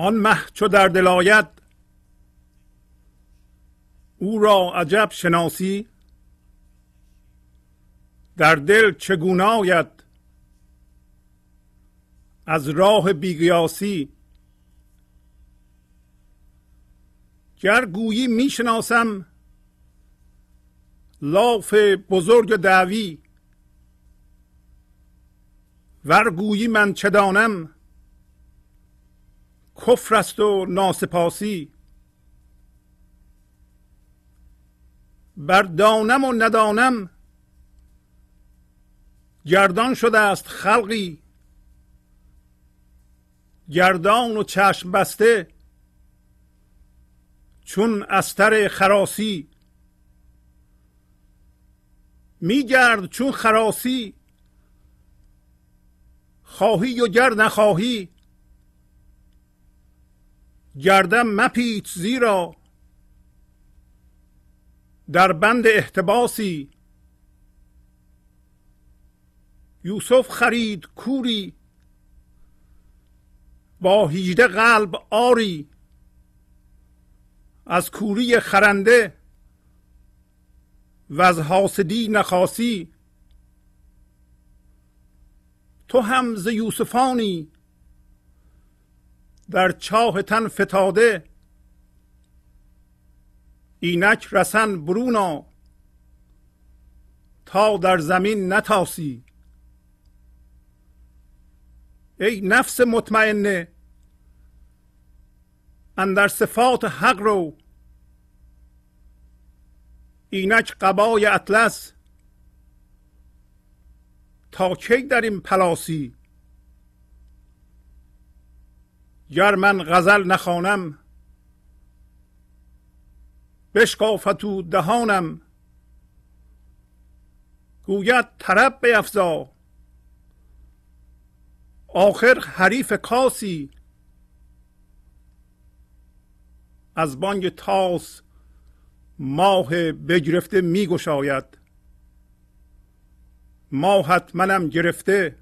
آن مه چو در دل آید او را عجب شناسی. در دل چگونه آید؟ از راه بیقیاسی. گر گویی می‌شناسم لاف بزرگ دعوی. ور گویی من چه دانم کفر است و ناسپاسی. بر دانم و ندانم گردان شده است خلقی. گردان و چشم بسته چون استر خراسی. میگرد چون خراسی خواهی و گر نخواهی. گردم مپیچ زیرا. در بند احتباسی یوسف خرید کوری. با هیجده قلب آری. از کوری خرنده و از حاسدی نخاسی. تو هم ز یوسفانی در چاه تن فتاده. اینک رسن برونا تا در زمین نتاسی. ای نفس مطمئنه. اندر صفات حق رو. اینک قبای اطلس. تا کی در این پلاسی؟ گر من غزل نخوانم بشکافت او دهانم. گوید طرب بیفزا آخر حریف کاسی. از بانگ تاس ماه بگرفته میگشاید ماهت منم گرفته.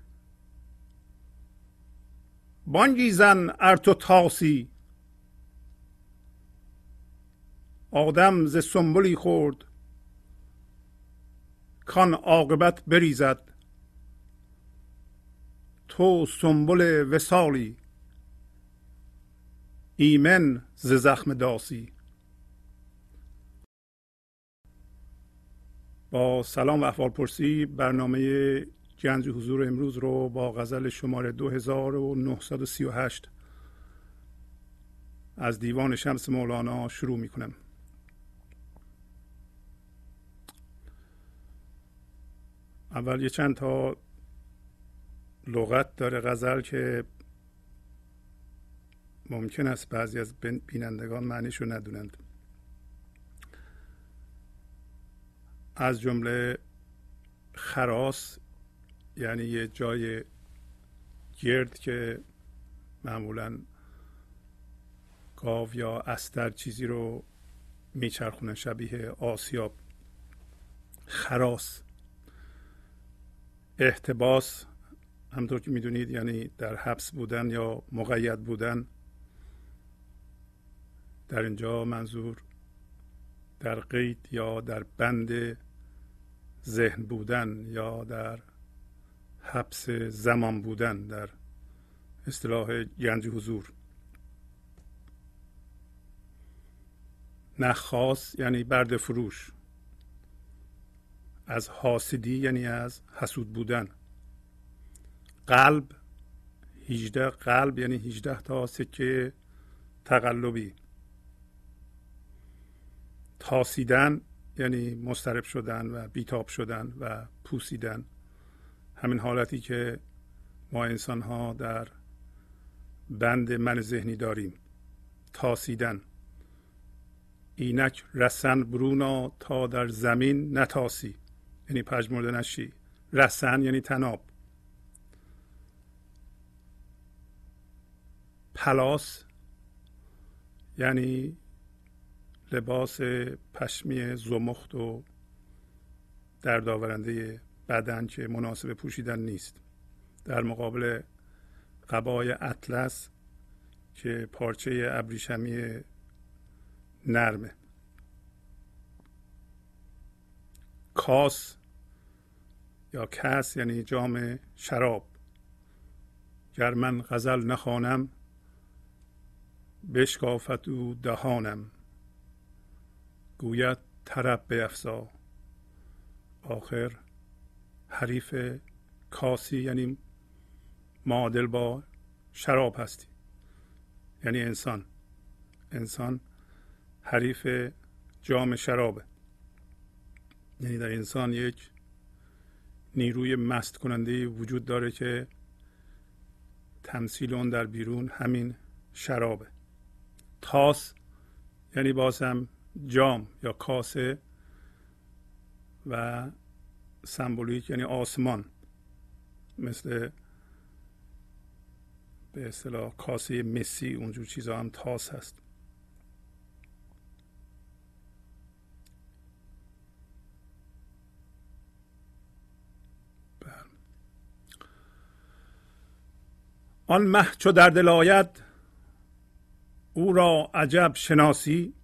بانگی زن ارتو تاسی. آدم ز سنبلی خورد. کان عاقبت بریزد. تو سنبل وسالی ایمن ز زخم داسی. با سلام و احوال پرسی برنامه گنج حضور امروز رو با غزل شماره 2938 از دیوان شمس مولانا شروع می کنم اول یه چند تا لغت داره غزل که ممکن است بعضی از بینندگان معنیش رو ندونند. از جمله خراس یعنی یه جای گرد که معمولا گاو یا استر چیزی رو میچرخونه شبیه آسیاب. خراس. احتباس. همطور که می‌دونید یعنی در حبس بودن یا مقید بودن. در اینجا منظور در قید یا در بند ذهن بودن یا در حبس زمان بودن در اصطلاح گنج حضور. نخاس یعنی برد فروش. از حاسدی یعنی از حسود بودن. قلب هیجده قلب یعنی هیجده تا سکه تقلبی. تاسیدن یعنی مسترب شدن و بیتاب شدن و پوسیدن. همین حالتی که ما انسان ها در بند من ذهنی داریم. تاسیدن. اینک رسن برونا تا در زمین نتاسی. یعنی پژمرده نشی رسن یعنی تناب. پلاس یعنی لباس پشمی زمخت و دردآورنده بدن که مناسب پوشیدن نیست. در مقابل قبای اطلس که پارچه ابریشمی نرمه. کاس یا کس یعنی جام شراب. گر من غزل نخوانم بشکافت او دهانم. گوید طرب افزا آخر حریف کاسی یعنی معادل با شراب هستی. یعنی انسان. انسان حریف جام شرابه. یعنی در انسان یک نیروی مست کننده وجود داره که تمثیل اون در بیرون همین شرابه. تاس یعنی باز هم جام یا کاسه و سمبولیک یعنی آسمان. مثل به اصطلاح کاسه مسی اونجور چیزا هم تاس هست. بله. آن مه چو در دل آید او را عجب شناسی.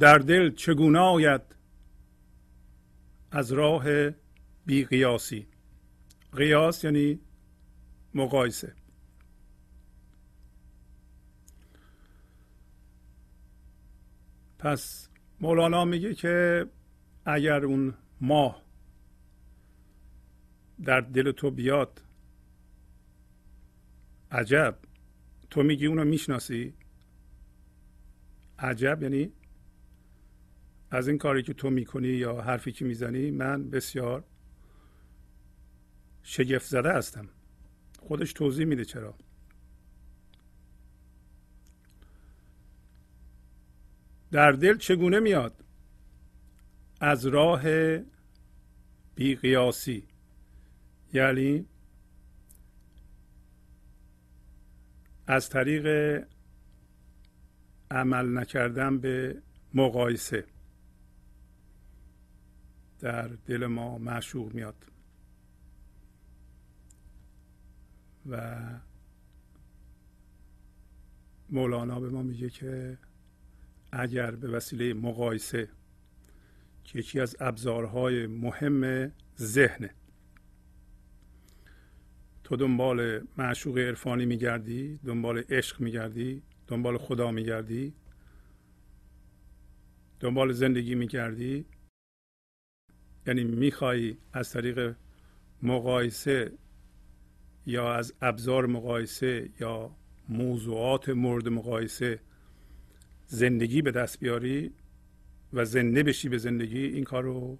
در دل چگونه آید از راه بی قیاسی قیاس یعنی مقایسه. پس مولانا میگه که اگر اون ماه در دل تو بیاد عجب. تو میگی اونو می‌شناسی؟ عجب یعنی از این کاری که تو می‌کنی یا حرفی که می‌زنی من بسیار شگفت زده هستم. خودش توضیح میده چرا. در دل چگونه میاد؟ از راه بیقیاسی. یعنی از طریق عمل نکردن به مقایسه. در دل ما معشوق میاد. و مولانا به ما میگه که اگر به وسیله مقایسه که یکی از ابزارهای مهم ذهنه تو دنبال معشوق عرفانی میگردی دنبال عشق میگردی دنبال خدا میگردی دنبال زندگی میگردی یعنی می‌خوای از طریق مقایسه یا از ابزار مقایسه یا موضوعات مورد مقایسه زندگی به دست بیاری و زنده بشی به زندگی این کار رو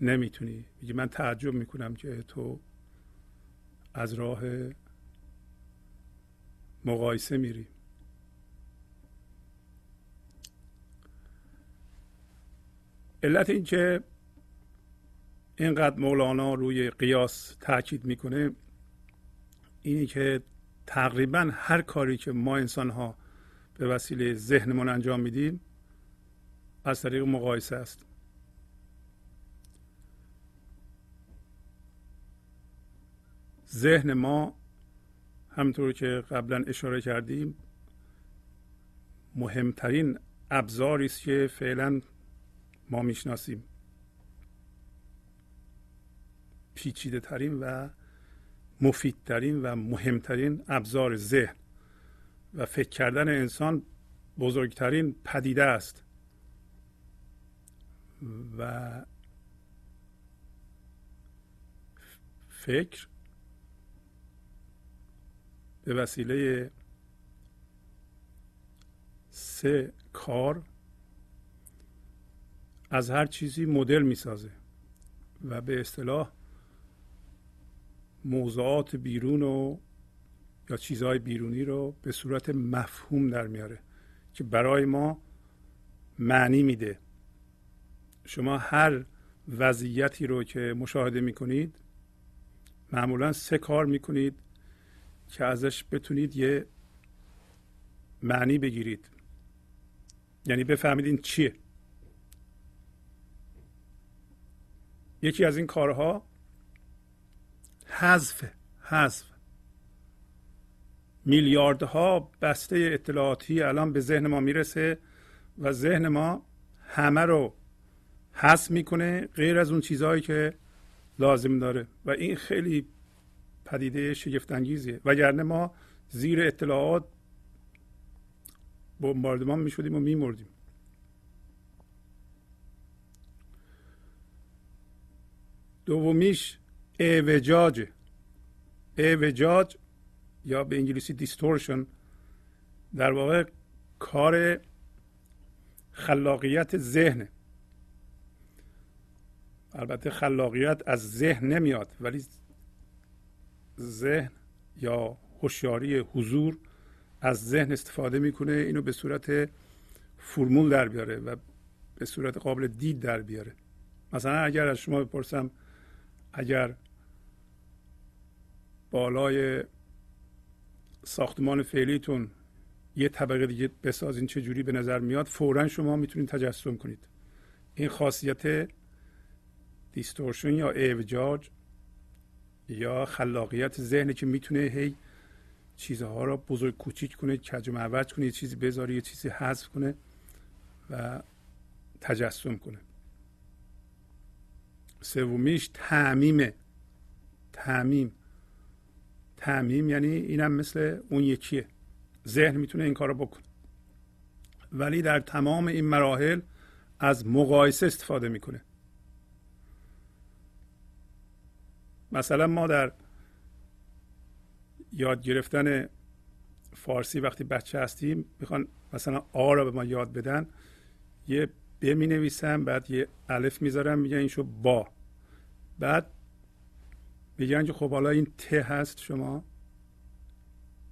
نمی‌تونی. میگه من تعجب می‌کنم که تو از راه مقایسه میری. علت این که اینقدر مولانا روی قیاس تاکید می‌کنه اینی که تقریبا هر کاری که ما انسان ها به وسیله ذهنمون انجام میدیم از طریق مقایسه است. ذهن ما همطور که قبلا اشاره کردیم مهمترین ابزاری است که فعلا ما می‌شناسیم. پیچیده ترین و مفیدترین و مهمترین ابزار ذهن و فکر کردن انسان بزرگترین پدیده است. و فکر به وسیله سه کار از هر چیزی مدل می‌سازه و به اصطلاح موضوعات بیرون و یا چیزهای بیرونی رو به صورت مفهوم در میاره که برای ما معنی میده. شما هر وضعیتی رو که مشاهده می‌کنید معمولا سه کار می‌کنید که ازش بتونید یه معنی بگیرید. یعنی بفهمید این چیه. یکی از این کارها حذف حذف. میلیاردها بسته اطلاعاتی الان به ذهن ما می‌رسه و ذهن ما همه رو حس می‌کنه غیر از اون چیزهایی که لازم داره. و این خیلی پدیده شگفت انگیزیه وگرنه ما زیر اطلاعات بمباردمان می‌شدیم و میمردیم. دومیش اوجاج اوجاج یا به انگلیسی دیستورشن در واقع کار خلاقیت ذهن البته خلاقیت از ذهن نمیاد ولی ذهن یا هوشیاری حضور از ذهن استفاده می‌کنه اینو به صورت فرمول در بیاره و به صورت قابل دید در بیاره. مثلا اگر از شما بپرسم اگر بالای ساختمان فعلیتون یه طبقه دیگه بسازین چه جوری به نظر میاد فورا شما می‌تونید تجسم کنید. این خاصیت دیستورشن یا اوجاج یا خلاقیت ذهن که می‌تونه هی چیزها رو بزرگ کوچیک کنه کج و معوج کنه یه چیزی بذاره یه چیزی حذف کنه و تجسم کنه. سومیش تعمیمه. تعمیم. تعمیم یعنی اینم مثل اون یکیه. ذهن می‌تونه این کارو بکنه. ولی در تمام این مراحل از مقایسه استفاده می‌کنه. مثلا ما در یاد گرفتن فارسی وقتی بچه هستیم می‌خوان مثلا آ را به ما یاد بدن یه ب می نویسن بعد یه الف می‌ذارن میگن این شو با. بعد میگن که خب حالا این ت هست شما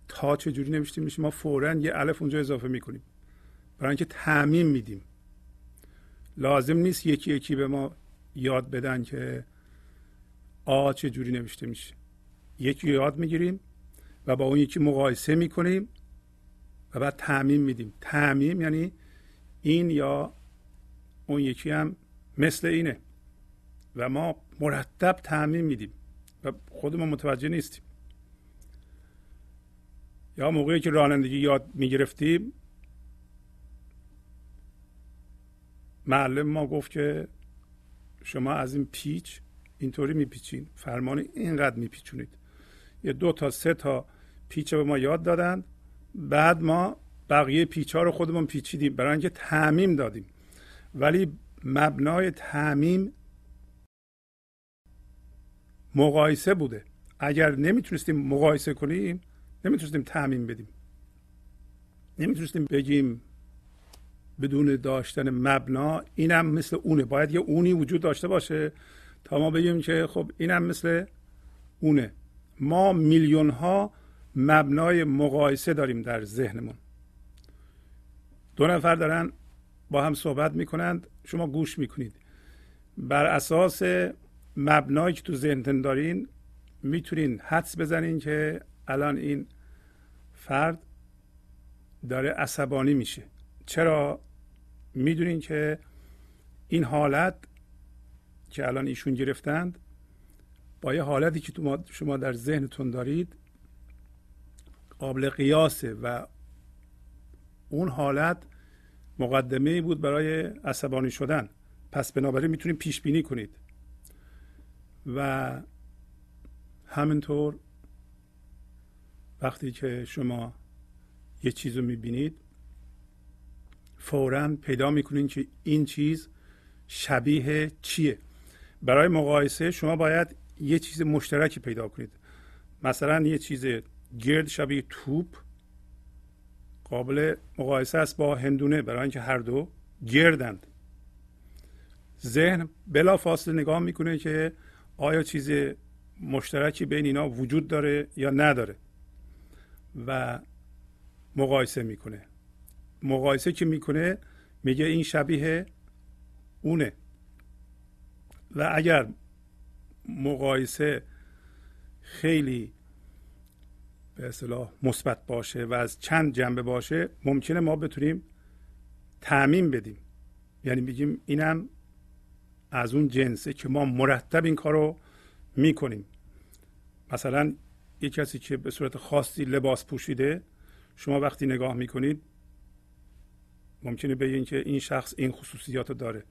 تا چجوری نوشته میشه ما فورا یه الف اونجا اضافه می‌کنیم. برای اینکه تعمیم میدیم. لازم نیست یکی یکی به ما یاد بدن که آ چه جوری نوشته میشه. یکی یاد می‌گیریم و با اون یکی مقایسه می‌کنیم و بعد تعمیم میدیم. تعمیم یعنی این یا اون یکی هم مثل اینه. و ما مرتب تعمیم میدیم. و خودمون متوجه نیستیم. یا موقعی که رانندگی یاد می‌گرفتیم معلم ما گفت که شما از این پیچ اینطوری میپیچین. فرمان اینقدر میپیچونید. یه دو تا سه تا پیچ به ما یاد دادن بعد ما بقیه پیچ ها رو خودمون پیچیدیم. برای اینکه تعمیم دادیم. ولی مبنای تعمیم مقایسه بوده. اگر نمی‌تونستیم مقایسه کنیم نمی‌تونستیم تعمیم بدیم. نمی‌تونستیم بگیم بدون داشتن مبنا اینم مثل اونه. باید یه اونی وجود داشته باشه تا ما بگیم که خب اینم مثل اونه. ما میلیون ها مبنای مقایسه داریم در ذهنمون. دو نفر دارن با هم صحبت می‌کنند. شما گوش می‌کنید. بر اساس مبنایی که تو ذهنتون دارین می‌تونین حدس بزنین که الان این فرد داره عصبانی میشه. چرا؟ می‌دونین که این حالت که الان ایشون گرفتند با یه حالتی که شما در ذهنتون دارید قابل قیاسه و اون حالت مقدمه بود برای عصبانی شدن. پس بنابراین می‌تونید پیش بینی کنید. و همینطور وقتی که شما یه چیز رو می‌بینید فورا پیدا می‌کنید که این چیز شبیه چیه. برای مقایسه شما باید یه چیز مشترکی پیدا کنید. مثلا یه چیز گرد شبیه توپ قابل مقایسه است با هندونه برای اینکه هر دو گردند. ذهن بلا فاصله نگاه می‌کنه که آیا چیز مشترکی بین اینا وجود داره یا نداره و مقایسه می‌کنه. مقایسه که می‌کنه میگه این شبیه اونه. و اگر مقایسه خیلی به اصطلاح مثبت باشه و از چند جنبه باشه ممکنه ما بتونیم تعمین بدیم. یعنی بگیم اینم از اون جنسه که ما مرتب این کار رو می‌کنیم. مثلا یک کسی که به صورت خاصی لباس پوشیده شما وقتی نگاه می‌کنید ممکنه بگین که این شخص این خصوصیات رو داره.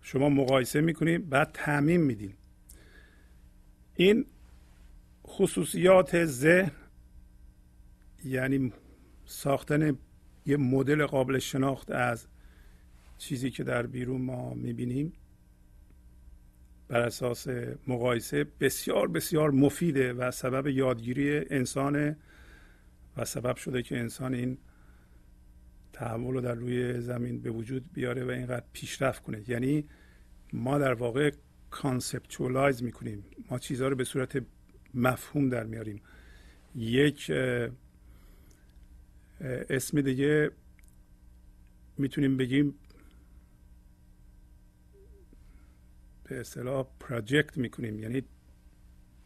شما مقایسه می‌کنید بعد تعمین میدین. این خصوصیات ذهن یعنی ساختن یه مدل قابل شناخت از چیزی که در بیرون ما می‌بینیم بر اساس مقایسه بسیار بسیار مفیده و سبب یادگیری انسان و سبب شده که انسان این تحول رو در روی زمین به وجود بیاره و اینقدر پیشرفت کنه. یعنی ما در واقع conceptualize می‌کنیم. ما چیزها رو به صورت مفهوم در میاریم. یک اسم دیگه می‌تونیم بگیم به اصطلاح project می‌کنیم یعنی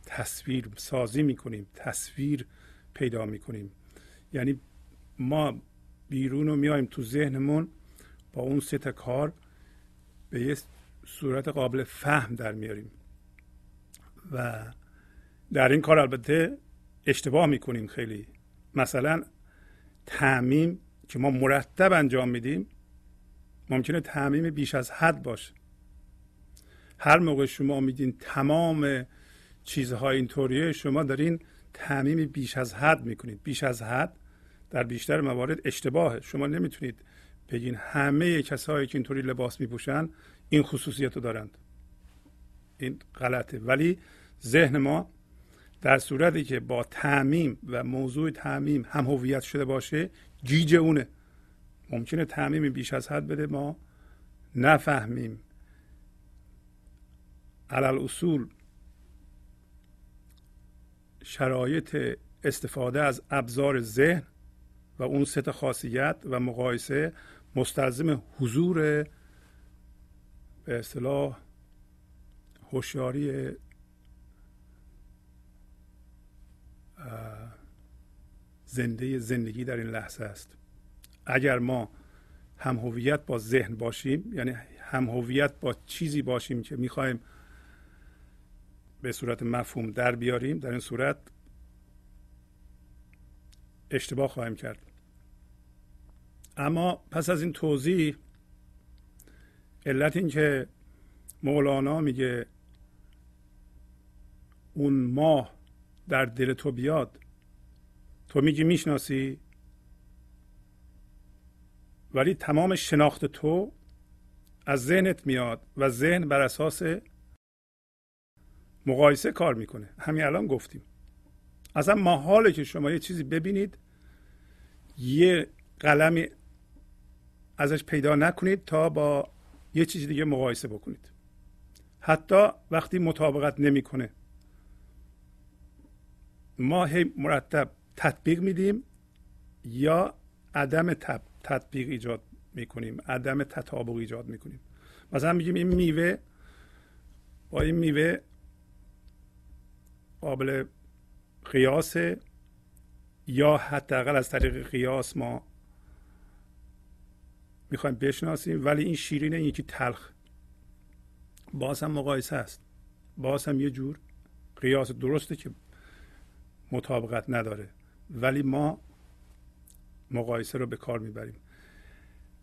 تصویر سازی می‌کنیم تصویر پیدا می‌کنیم. یعنی ما بیرون رو میایم تو ذهنمون با اون سه کار به یه صورت قابل فهم در میاریم. و در این کار البته اشتباه می‌کنیم خیلی. مثلا تعمیم که ما مرتب انجام میدیم ممکنه تعمیم بیش از حد باشه. هر موقع شما میدین تمام چیزهای اینطوریه شما دارین تعمیم بیش از حد می‌کنید. بیش از حد در بیشتر موارد اشتباهه. شما نمی‌تونید بگین همه کسایی که اینطوری لباس میپوشن این خصوصیت رو دارند. این غلطه. ولی ذهن ما در صورتی که با تعمیم و موضوع تعمیم هم هویت شده باشه گیج اونه. ممکنه تعمیم بیش از حد بده ما نفهمیم. علل اصول شرایط استفاده از ابزار ذهن و اون ست خاصیت و مقایسه مستلزم حضور به اصطلاح هوشیاری زنده زندگی در این لحظه است. اگر ما هم هویت با ذهن باشیم یعنی هم هویت با چیزی باشیم که می‌خوایم به صورت مفهوم در بیاریم در این صورت اشتباه خواهیم کرد. اما پس از این توضیح علت این که مولانا میگه اون ماه در دل تو بیاد. تو میگی می‌شناسی؟ ولی تمام شناخت تو از ذهنت میاد و ذهن بر اساس مقایسه کار می‌کنه. همین الان گفتیم. اصلا ما حاله که شما یه چیزی ببینید یه قلمی ازش پیدا نکنید تا با یه چیز دیگه مقایسه بکنید. حتی وقتی مطابقت نمی‌کنه. ما هی مرتب تطبیق میدیم یا عدم تطبیق ایجاد می‌کنیم عدم تطابق ایجاد می‌کنیم. مثلا میگیم این میوه با این میوه قابل قیاس یا حداقل از طریق قیاس ما می‌خوایم بشناسیم ولی این شیرینه این یکی تلخ. باز هم مقایسه است. باز هم یه جور قیاس درسته که مطابقت نداره. ولی ما مقایسه رو به کار می‌بریم.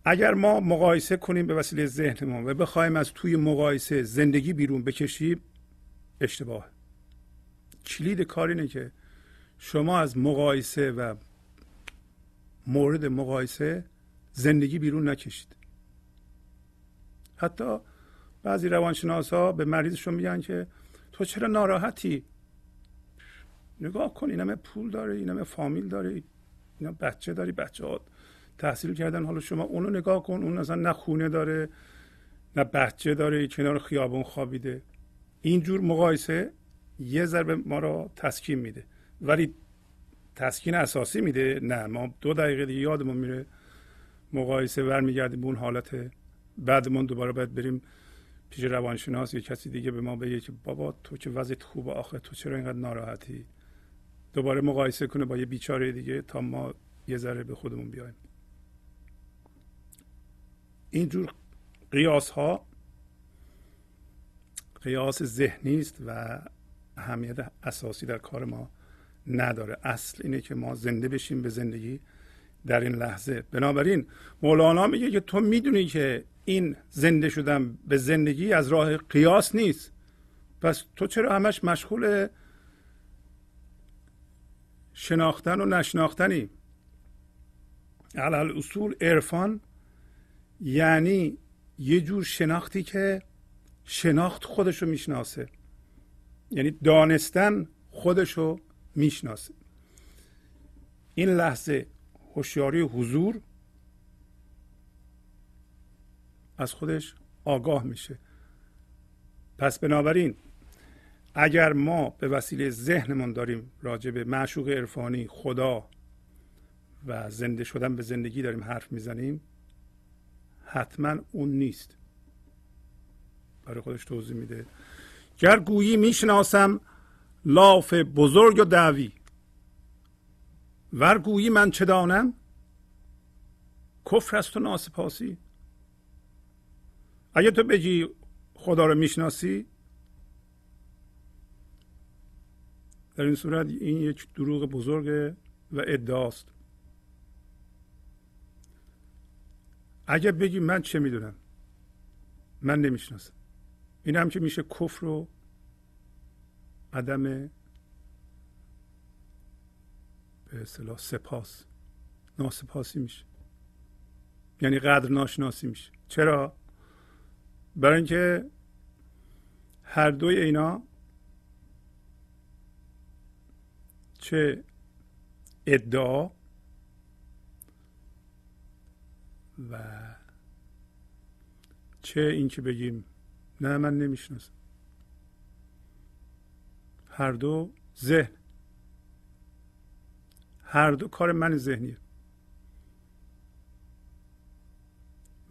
اگر ما مقایسه کنیم به وسیله ذهنمون و بخوایم از توی مقایسه زندگی بیرون بکشیم اشتباه. کلید کار اینه که شما از مقایسه و مورد مقایسه زندگی بیرون نکشید. حتی بعضی روانشناس ها به مریضشون میگن که تو چرا ناراحتی؟ نگاه کن این همه پول داره این همه فامیل داره اینا بچه داری بچه ها تحصیل کردن. حالا شما اونو نگاه کن اون اصلا نه خونه داره نه بچه داره کنار خیابون خوابیده. اینجور مقایسه یه ضربه ما رو تسکین میده. ولی تسکین اساسی میده؟ نه ما دو دقیقه دیگه یادمون میره مقایسه برمیگردیم به اون حالت. بعدمون دوباره باید بریم پیش روانشناس یا کسی دیگه به ما بگه که بابا تو که وضعیت خوبه آخه تو چرا اینقدر ناراحتی؟ دوباره مقایسه کنه با یه بیچاره دیگه تا ما یه ذره به خودمون بیایم. اینجور قیاس ها قیاس ذهنی است و اهمیت اساسی در کار ما نداره. اصل اینه که ما زنده بشیم به زندگی در این لحظه. بنابراین مولانا میگه که تو می‌دونی که این زنده شدن به زندگی از راه قیاس نیست. پس تو چرا همش مشغول شناختن و نشناختنی. علال اصول عرفان یعنی یه جور شناختی که شناخت خودشو می‌شناسه. یعنی دانستن خودشو می‌شناسه. این لحظه هوشیاری حضور از خودش آگاه میشه. پس بنابراین اگر ما به وسیله ذهنمون داریم راجع به معشوق عرفانی خدا و زنده شدن به زندگی داریم حرف می‌زنیم حتما اون نیست. برای خودش توضیح میده. گر گویی می‌شناسم لاف بزرگ و دعوی ور گویی من چه دانم؟ کفر است و ناسپاسی. اگه تو بگی خدا رو می‌شناسی در این صورت این یک دروغ بزرگ و ادعاست. اگه بگی من چه می‌دونم؟ من نمی‌شناسم. این هم که میشه کفر و عدم به اصطلاح سپاس. ناسپاسی میشه. یعنی قدر ناشناسی میشه. چرا؟ برای اینکه هر دوی اینا چه ادعا و چه اینکه بگیم نه من نمی‌شناسم. هر دو ذهن. هر دو کار من ذهنیه.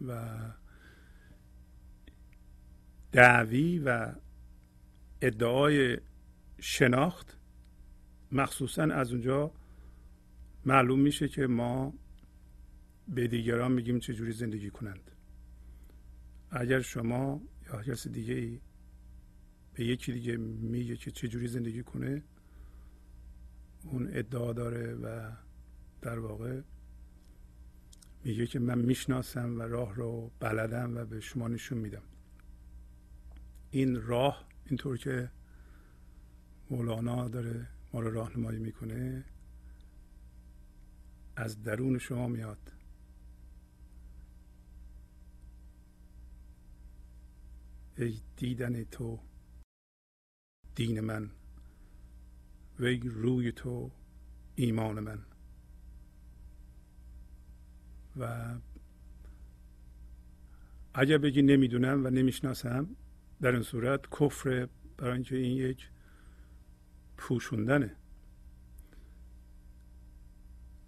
و دعوی و ادعای شناخت مخصوصا از اونجا معلوم میشه که ما به دیگران میگیم چجوری زندگی کنند. اگر شما یا کسی دیگه ای به یکی دیگه میگه که چجوری زندگی کنه اون ادعا داره و در واقع میگه که من می‌شناسم و راه رو بلدم و به شما نشون میدم. این راه اینطور که مولانا داره رو راهنمایی می‌کنه از درون شما میاد. ای دیدن تو دین من وی روی تو ایمان من. و اگر بگی نمی‌دونم و نمی‌شناسم در این صورت کفر برای اینکه این یک پوشوندنه.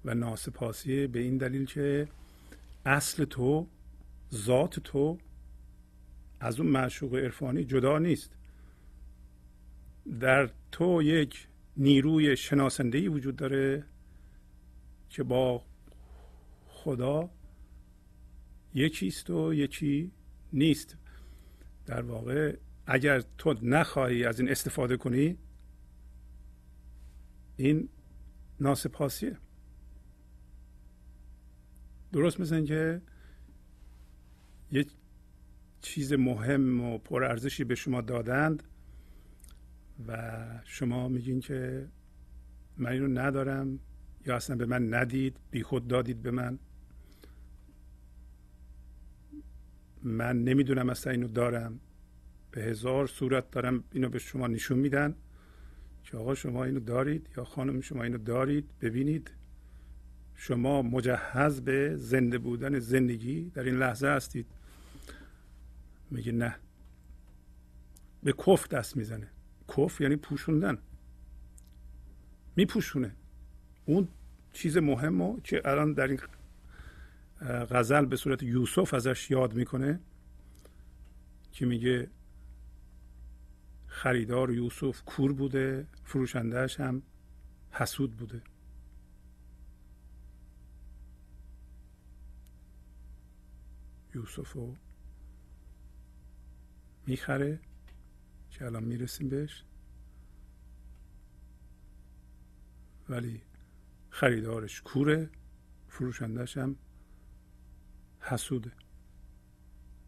و ناسپاسی به این دلیل که اصل تو ذات تو از اون معشوق عرفانی جدا نیست. در تو یک نیروی شناسنده وجود داره که با خدا یکیست و یکی نیست. در واقع اگر تو نخواهی از این استفاده کنی این ناسپاسیه. درست مثل که یک چیز مهم و پرارزشی به شما دادند و شما میگین که من اینو ندارم یا اصلا به من ندید بی خود دادید به من. من نمی‌دونم اصلا اینو دارم. به هزار صورت دارم اینو به شما نشون میدن. که آقا شما اینو دارید یا خانم شما اینو دارید ببینید. شما مجهز به زنده بودن زندگی در این لحظه هستید. میگه نه. به کف دست می‌زنه. کف یعنی پوشوندن. میپوشونه. اون چیز مهم که الان در این غزل به صورت یوسف ازش یاد می‌کنه که میگه خریدار یوسف کور بوده فروشندهش هم حسود بوده. یوسف رو می‌خره که الان می‌رسیم بهش. ولی خریدارش کوره فروشندهش هم حسوده.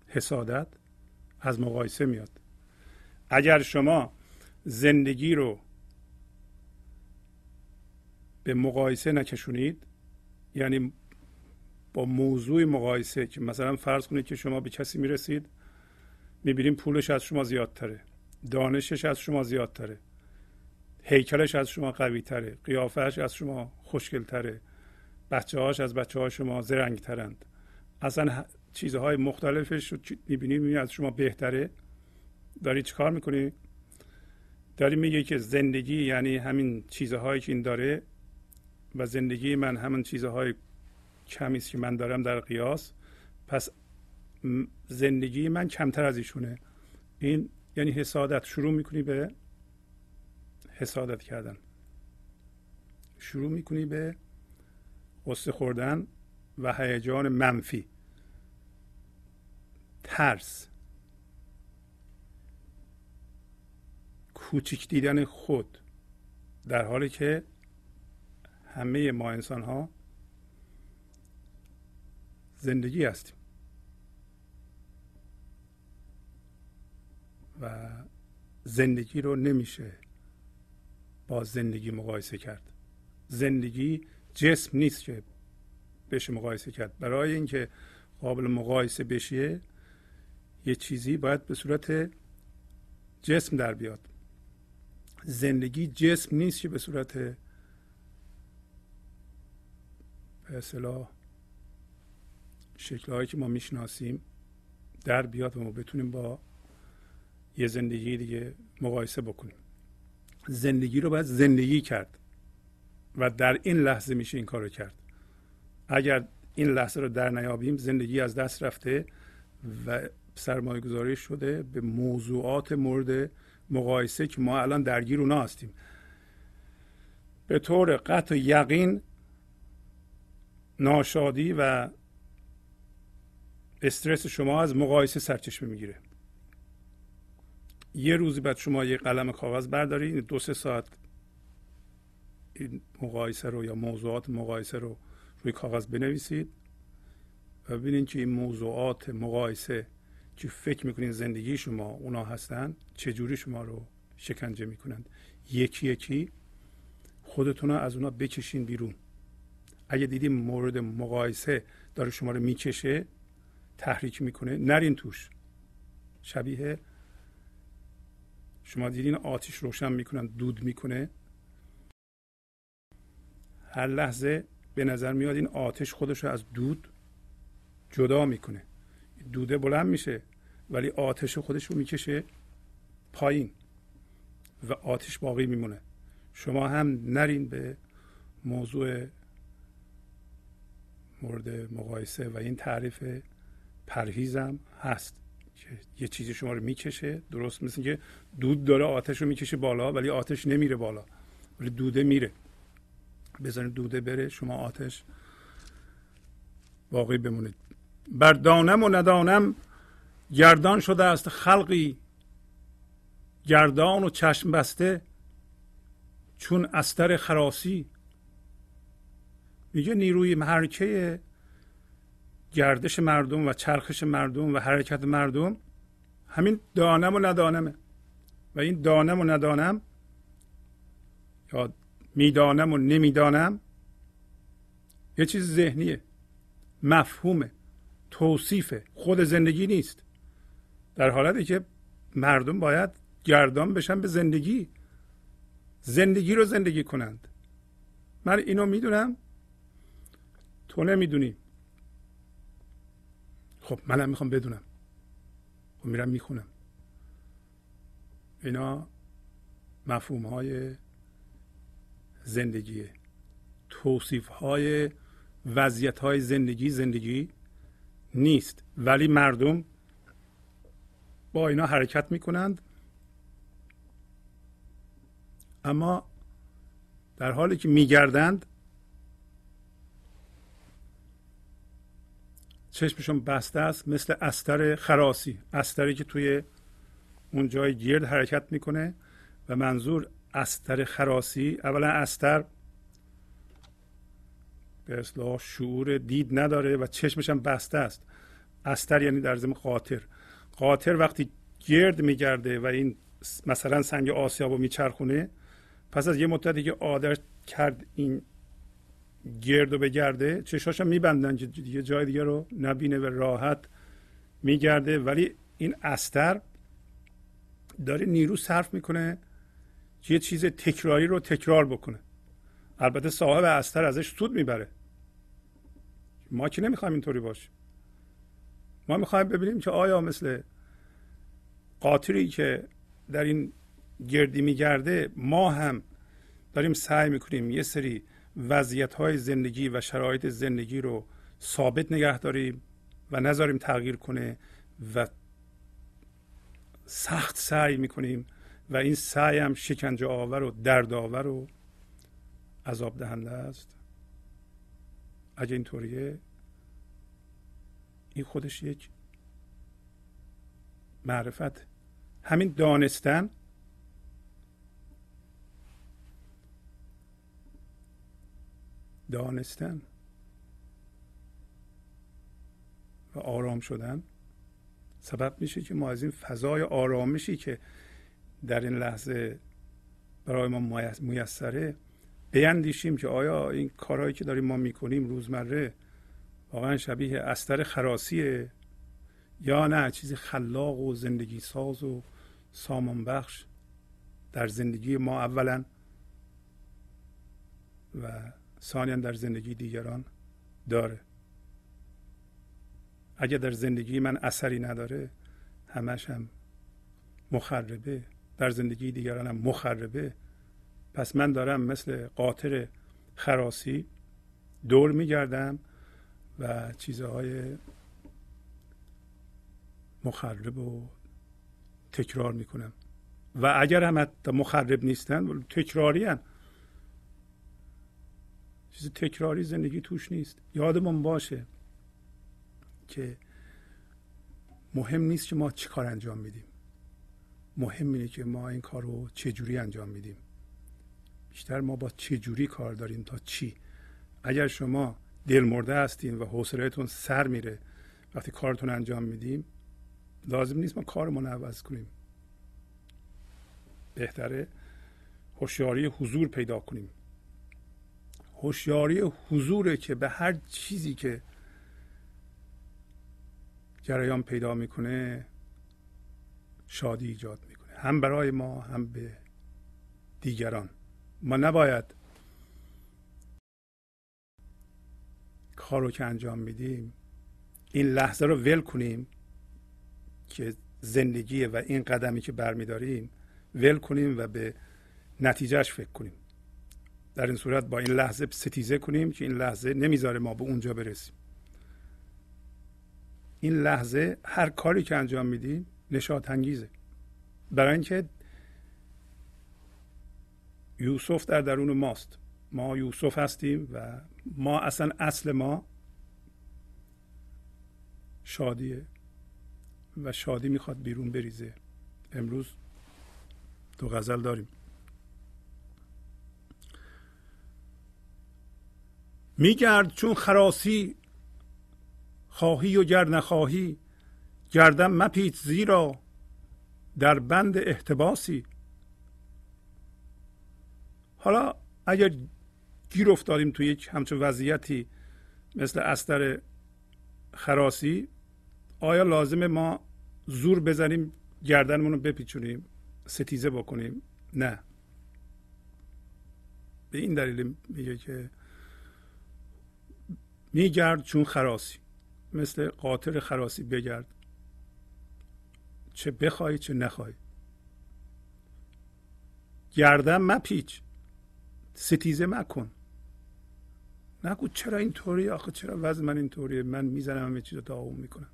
حسادت از مقایسه میاد. اگر شما زندگی رو به مقایسه نکشونید یعنی با موضوع مقایسه که مثلا فرض کنید که شما به کسی می‌رسید می‌بینیم پولش از شما زیادتره دانشش از شما زیادتره هیکلش از شما قوی تره قیافهش از شما خوشگل تره بچه هاش از بچه ها شما زرنگ ترند اصلا چیزهای مختلفش رو می‌بینید از شما بهتره. داری چیکار می‌کنی؟ داری میگه که زندگی یعنی همین چیزهایی که این داره و زندگی من همین چیزهای کمی که من دارم در قیاس. پس زندگی من کمتر از ایشونه. این یعنی حسادت. شروع می‌کنی به حسادت کردن. شروع می‌کنی به قصه خوردن و هیجان منفی. ترس. کوچک دیدن خود در حالی که همه ما انسان ها زندگی هستیم. و زندگی رو نمیشه با زندگی مقایسه کرد. زندگی جسم نیست که بشه مقایسه کرد. برای اینکه قابل مقایسه بشه یه چیزی باید به صورت جسم در بیاد. زندگی جسم نیست که به صورت به اصطلاح شکلهایی که ما می‌شناسیم در بیاد و ما بتونیم با یه زندگی دیگه مقایسه بکنیم. زندگی رو باید زندگی کرد و در این لحظه میشه این کار رو کرد. اگر این لحظه رو در نیابیم زندگی از دست رفته و سرمایه گذاری شده به موضوعات مورد مقایسه که ما الان درگیر اونا هستیم. به طور قطع یقین ناشادی و استرس شما از مقایسه سرچشمه می‌گیره. یه روزی بعد شما یه قلم کاغذ بردارید دو سه ساعت این مقایسه رو یا موضوعات مقایسه رو روی کاغذ بنویسید و ببینید که این موضوعات مقایسه که فکر می‌کنین زندگی شما اونا هستن چجوری شما رو شکنجه می‌کنند؟ یکی یکی خودتون از اونا بکشین بیرون. اگه دیدیم مورد مقایسه داره شما رو می‌کشه تحریک می‌کنه نرین توش. شبیه شما دیدین آتیش روشن می‌کنن دود می‌کنه. هر لحظه به نظر میاد این آتش خودش رو از دود جدا می‌کنه. دوده بلند میشه. ولی آتش خودش رو می‌کشه پایین و آتش باقی میمونه. شما هم نرین به موضوع مورد مقایسه و این تعریف پرهیزم هست که یه چیزی شما رو می‌کشه. درست مثل که دود داره آتش رو می‌کشه بالا ولی آتش نمیره بالا ولی دوده میره. بزنید دوده بره شما آتش باقی بمونید. بر دانم و ندانم گردان شده است خلقی گردان و چشم بسته چون استر خراسی. میگه نیروی محرکه گردش مردم و چرخش مردم و حرکت مردم. همین دانم و ندانمه. و این دانم و ندانم یا می‌دانم و نمی‌دانم یه چیز ذهنیه. مفهومه. توصیفه. خود زندگی نیست. در حالتی که مردم باید گردان بشن به زندگی. زندگی رو زندگی کنند. من اینو می‌دونم. تو نمی‌دونی. خب منم می‌خوام بدونم. خب میرم می‌خونم. اینا مفهوم های زندگیه. توصیف های وضعیت های زندگی زندگی نیست. ولی مردم با اینا حرکت می‌کنند. اما در حالی که میگردند چشمشون بسته است مثل استر خراسی استری که توی اون جای گرد حرکت می‌کنه و منظور استر خراسی. اولا استر به اصلاح شعور دید نداره و چشمش هم بسته است. استر یعنی در زمین قاطر قاطر وقتی گرد میگرده و این مثلا سنگ آسیاب رو میچرخونه پس از یه مدتی که عادت کرد این گرد و بگرده چشاشم میبندن یه جای دیگه رو نبینه و راحت میگرده. ولی این استر داره نیرو صرف می‌کنه که یه چیز تکراری رو تکرار بکنه. البته صاحب استر ازش سود می‌بره. ما که نمی‌خوایم اینطوری باشیم ما می‌خوایم ببینیم که آیا مثل قاطری که در این گردی میگرده ما هم داریم سعی می‌کنیم یه سری وضعیت های زندگی و شرایط زندگی رو ثابت نگه داریم و نذاریم تغییر کنه و سخت سعی می‌کنیم و این سعی هم شکنجه آور و درد آور و عذاب دهنده است. اگه اینطوریه این خودش یک معرفت. همین دانستن. دانستن. و آرام شدن. سبب میشه که ما از این فضای آرامشی که در این لحظه برای ما میسره. بیندیشیم که آیا این کارهایی که داریم ما می‌کنیم روزمره واقعا شبیه استر خراسیه یا نه چیزی خلاق و زندگی ساز و سامان بخش در زندگی ما اولا و ثانیا در زندگی دیگران داره. اگر در زندگی من اثری نداره همش هم مخربه. در زندگی دیگرانم مخربه. پس من دارم مثل قاطر خراسی دور میگردم و چیزهای مخرب و تکرار می‌کنم. و اگر هم حتی مخرب نیستن تکراری هن. چیز تکراری زندگی توش نیست. یادمون باشه که مهم نیست که ما چی کار انجام میدیم. مهم اینه که ما این کار رو چجوری انجام میدیم. بیشتر ما با چجوری کار داریم تا چی. اگر شما دل مرده هستین و حوصلهتون سر میره وقتی کارتون انجام میدیم لازم نیست ما کارمون عوض کنیم. بهتره هوشیاری حضور پیدا کنیم. هوشیاری حضوره که به هر چیزی که جریان پیدا می‌کنه شادی ایجاد می‌کنه. هم برای ما هم به دیگران. ما نباید کار رو که انجام میدیم این لحظه رو ول کنیم که زندگیه و این قدمی که برمیداریم ول کنیم و به نتیجهش فکر کنیم. در این صورت با این لحظه ستیزه کنیم که این لحظه نمی‌ذاره ما به اونجا برسیم. این لحظه هر کاری که انجام میدیم نشاط انگیزه برای اینکه یوسف در درون ماست. ما یوسف هستیم و ما اصلا اصل ما شادیه و شادی می‌خواد بیرون بریزه. امروز دو غزل داریم. میگرد چون خراسی خواهی و گر نخواهی گردم مپیچ زیرا در بند احتباسی. حالا اگر گیر افتادیم توی یک همچون وضعیتی مثل استر خراسی. آیا لازمه ما زور بزنیم گردنمون رو بپیچونیم ستیزه بکنیم؟ نه. به این دلیل میگه که میگرد چون خراسی. مثل قاطر خراسی بگرد. چه بخوای چه نخوای. گردن مپیچ. ستیزه مکن. نگو چرا اینطوری؟ آخه چرا وضع من اینطوریه؟ من می‌زنم همه چیز رو داغون می‌کنم.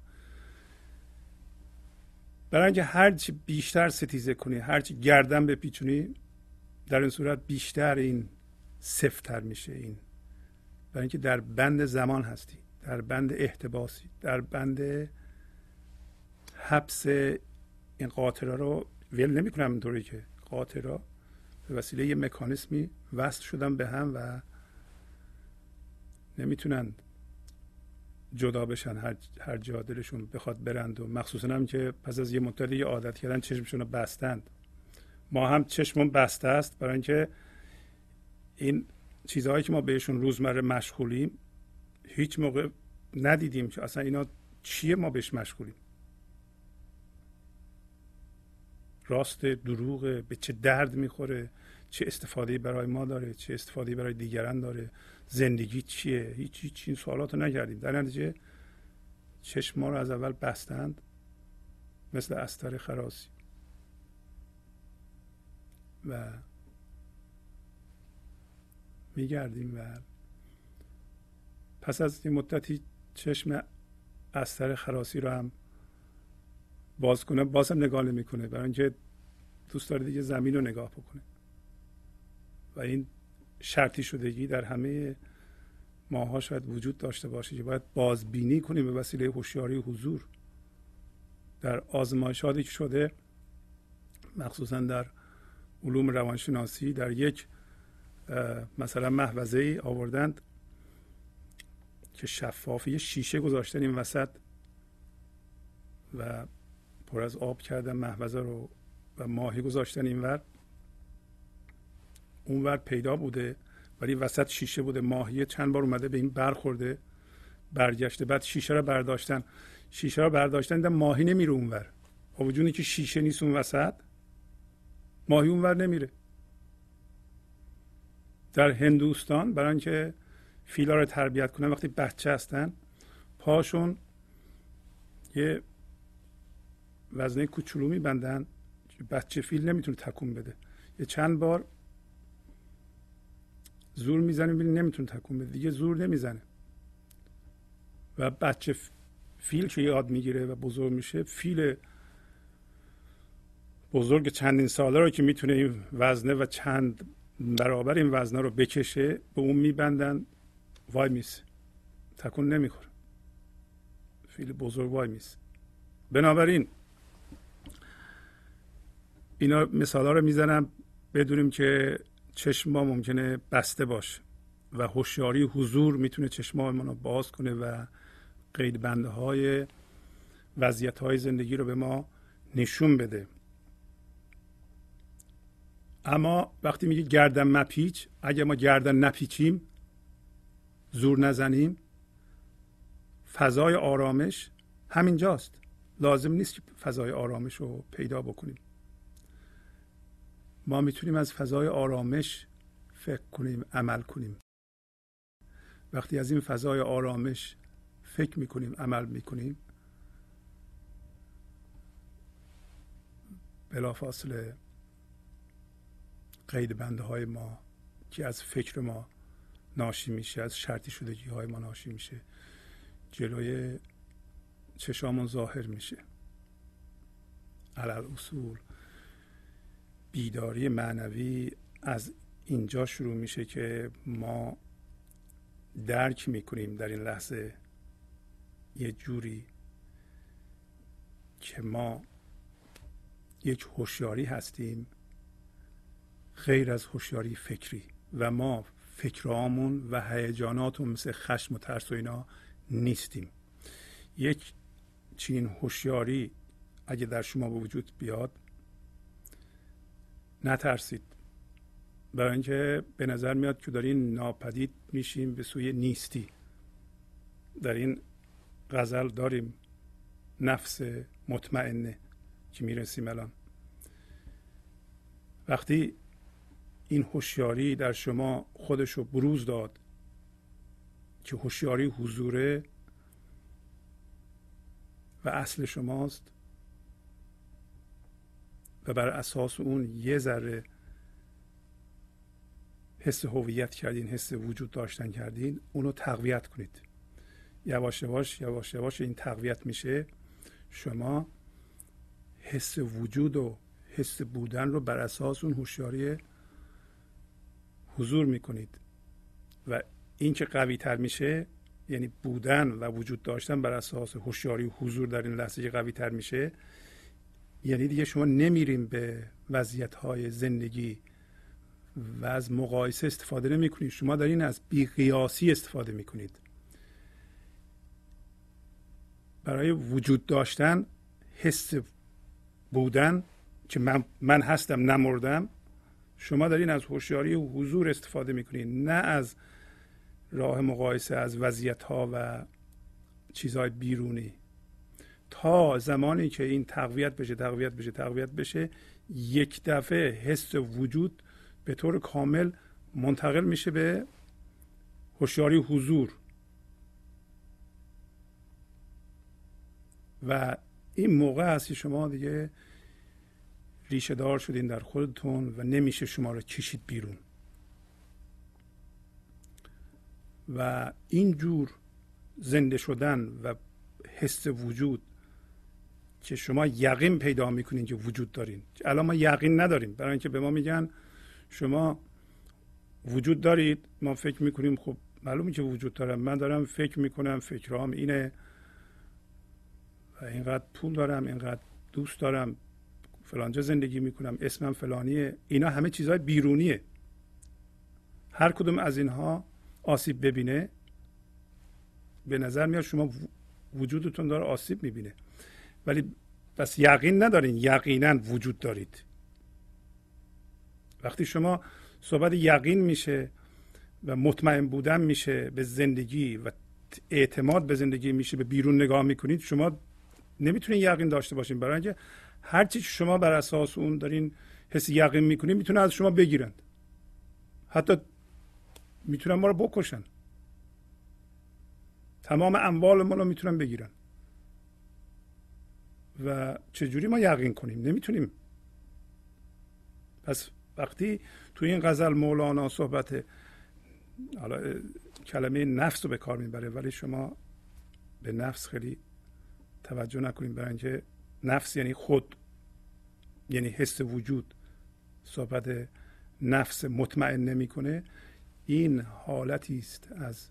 برای اینکه هرچی بیشتر ستیزه کنی هرچی گردن بپیچونی در این صورت بیشتر این سفتر میشه این. برای اینکه در بند زمان هستی در بند احتباسی در بند حبس این قاطره رو ول نمی‌کنم اینطوری که قاطره به وسیله یه مکانیسمی وصل شدن به هم و نمی‌تونن جدا بشن. هر, هر جا دلشون بخواد برند و مخصوصا هم که پس از یه مدتی عادت کردن چشمشون رو بستند ما هم چشمون بسته است برای اینکه این چیزهایی که ما بهشون روزمره مشغولیم هیچ موقع ندیدیم که اصلا اینا چیه ما بهش مشغولیم. راست دروغ به چه درد می‌خوره چه استفاده برای ما داره چه استفاده برای دیگران داره. زندگی چیه؟ هیچ هیچ این سوالات رو نکردیم. در نتیجه چشم ما رو از اول بستند. مثل استر خراسی. و میگردیم و پس از این مدتی چشم استر خراسی رو هم باز کنه بازم نگاه نمی‌کنه. برای اینکه دوست داره دیگه زمین رو نگاه بکنه. و این شرطی شدگی در همه ماها شاید وجود داشته باشه که باید بازبینی کنیم به وسیله هوشیاری حضور. در آزمایشاتی که شده مخصوصا در علوم روانشناسی در یک مثلا محوزه ای آوردند که شفافی شیشه گذاشتن این وسط و پر از آب کردن محوزه رو و ماهی گذاشتن اینور. اونور پیدا بوده ولی وسط شیشه بوده. ماهی چند بار اومده به این برخورده برگشته. بعد شیشه رو برداشتن. شیشه رو برداشتن دیدن ماهی نمیره اونور. با وجودی که شیشه نیست اون وسط ماهی اونور نمیره. در هندوستان برای اینکه فیلا رو تربیت کنن وقتی بچه هستن پاشون یه وزنه کوچولو میبندن. بچه فیل نمی‌تونه تکون بده. یه چند بار زور می‌زنه ببین نمی‌تونه تکون بده. دیگه زور نمی‌زنه. و بچه فیل که یاد می‌گیره و بزرگ میشه. فیل بزرگ چندین ساله رو که می‌تونه این وزنه و چند برابر این وزنه رو بکشه به اون میبندن وای میس تکون نمی‌خوره. فیل بزرگ وای میس بنابراین اینا مثال ها رو می‌زنم بدونیم که چشم ما ممکنه بسته باشه و هوشیاری حضور می‌تونه چشم ما رو باز کنه و قید بنده های وضعیت های زندگی رو به ما نشون بده. اما وقتی میگه گردن مپیچ اگه ما گردن نپیچیم زور نزنیم فضای آرامش همینجاست. لازم نیست که فضای آرامش رو پیدا بکنیم. ما می‌تونیم از فضای آرامش فکر کنیم عمل کنیم. وقتی از این فضای آرامش فکر می‌کنیم عمل می‌کنیم بلافاصله قید بنده های ما که از فکر ما ناشی میشه از شرطی شدگی های ما ناشی میشه جلوی چشامون ظاهر میشه. علل اصول. بیداری معنوی از اینجا شروع میشه که ما درک می‌کنیم در این لحظه یه جوری که ما یک هوشیاری هستیم غیر از هوشیاری فکری. و ما فکرامون و هیجاناتون مثل خشم و ترس و اینا نیستیم. یک چین هوشیاری اگه در شما به وجود بیاد نترسید. برای اینکه به نظر میاد که دارین ناپدید میشیم به سوی نیستی. در این غزل داریم نفس مطمئنه که می‌رسیم الان. وقتی این هوشیاری در شما خودش رو بروز داد که هوشیاری حضوره و اصل شماست و بر اساس اون یه ذره حس هویت کردین حس وجود داشتن کردین اونو تقویت کنید. یواش یواش یواش یواش این تقویت میشه. شما حس وجود و حس بودن رو بر اساس اون هوشیاری حضور می‌کنید. و این که قوی تر میشه یعنی بودن و وجود داشتن بر اساس هوشیاری حضور در این لحظه قوی تر میشه یعنی دیگه شما نمیریم به وضعیت های زندگی و از مقایسه استفاده نمی کنید شما دارین از بیقیاسی استفاده می کنید برای وجود داشتن حس بودن که من, من هستم نمردم شما دارین از هوشیاری و حضور استفاده می‌کنید. نه از راه مقایسه از وضعیت ها و چیزهای بیرونی. تا زمانی که این تقویت بشه تقویت بشه تقویت بشه یک دفعه حس وجود به طور کامل منتقل میشه به هوشیاری حضور. و این موقع هست که شما دیگه ریشه دار شدین در خودتون و نمیشه شما رو کشید بیرون. و این جور زنده شدن و حس وجود که شما یقین پیدا می‌کنین که وجود دارین. الان ما یقین نداریم. برای اینکه به ما میگن شما وجود دارید ما فکر می‌کنیم خب معلومه که وجود دارم من دارم فکر می‌کنم فکرام اینه. و اینقدر پول دارم اینقدر دوست دارم فلانجا زندگی می‌کنم اسمم فلانیه. اینا همه چیزهای بیرونیه. هر کدوم از اینها آسیب ببینه به نظر میاد شما وجودتون داره آسیب می‌بینه. ولی بس یقین ندارین یقینا وجود دارید. وقتی شما صحبت یقین میشه و مطمئن بودن میشه به زندگی و اعتماد به زندگی میشه به بیرون نگاه می‌کنید شما نمی‌تونین یقین داشته باشین. برای اینکه هر چی شما بر اساس اون دارین حس یقین می‌کنین می‌تونه از شما بگیرند. حتی می‌تونن ما رو بکشن. تمام اموال ما رو می‌تونن بگیرن. و چجوری ما یقین کنیم؟ نمی‌تونیم. پس وقتی تو این غزل مولانا صحبت حالا کلمه نفس رو به کار می‌بره ولی شما به نفس خیلی توجه نکنیم برای اینکه نفس یعنی خود یعنی حس وجود. صحبت نفس مطمئن نمی‌کنه. این حالتی است از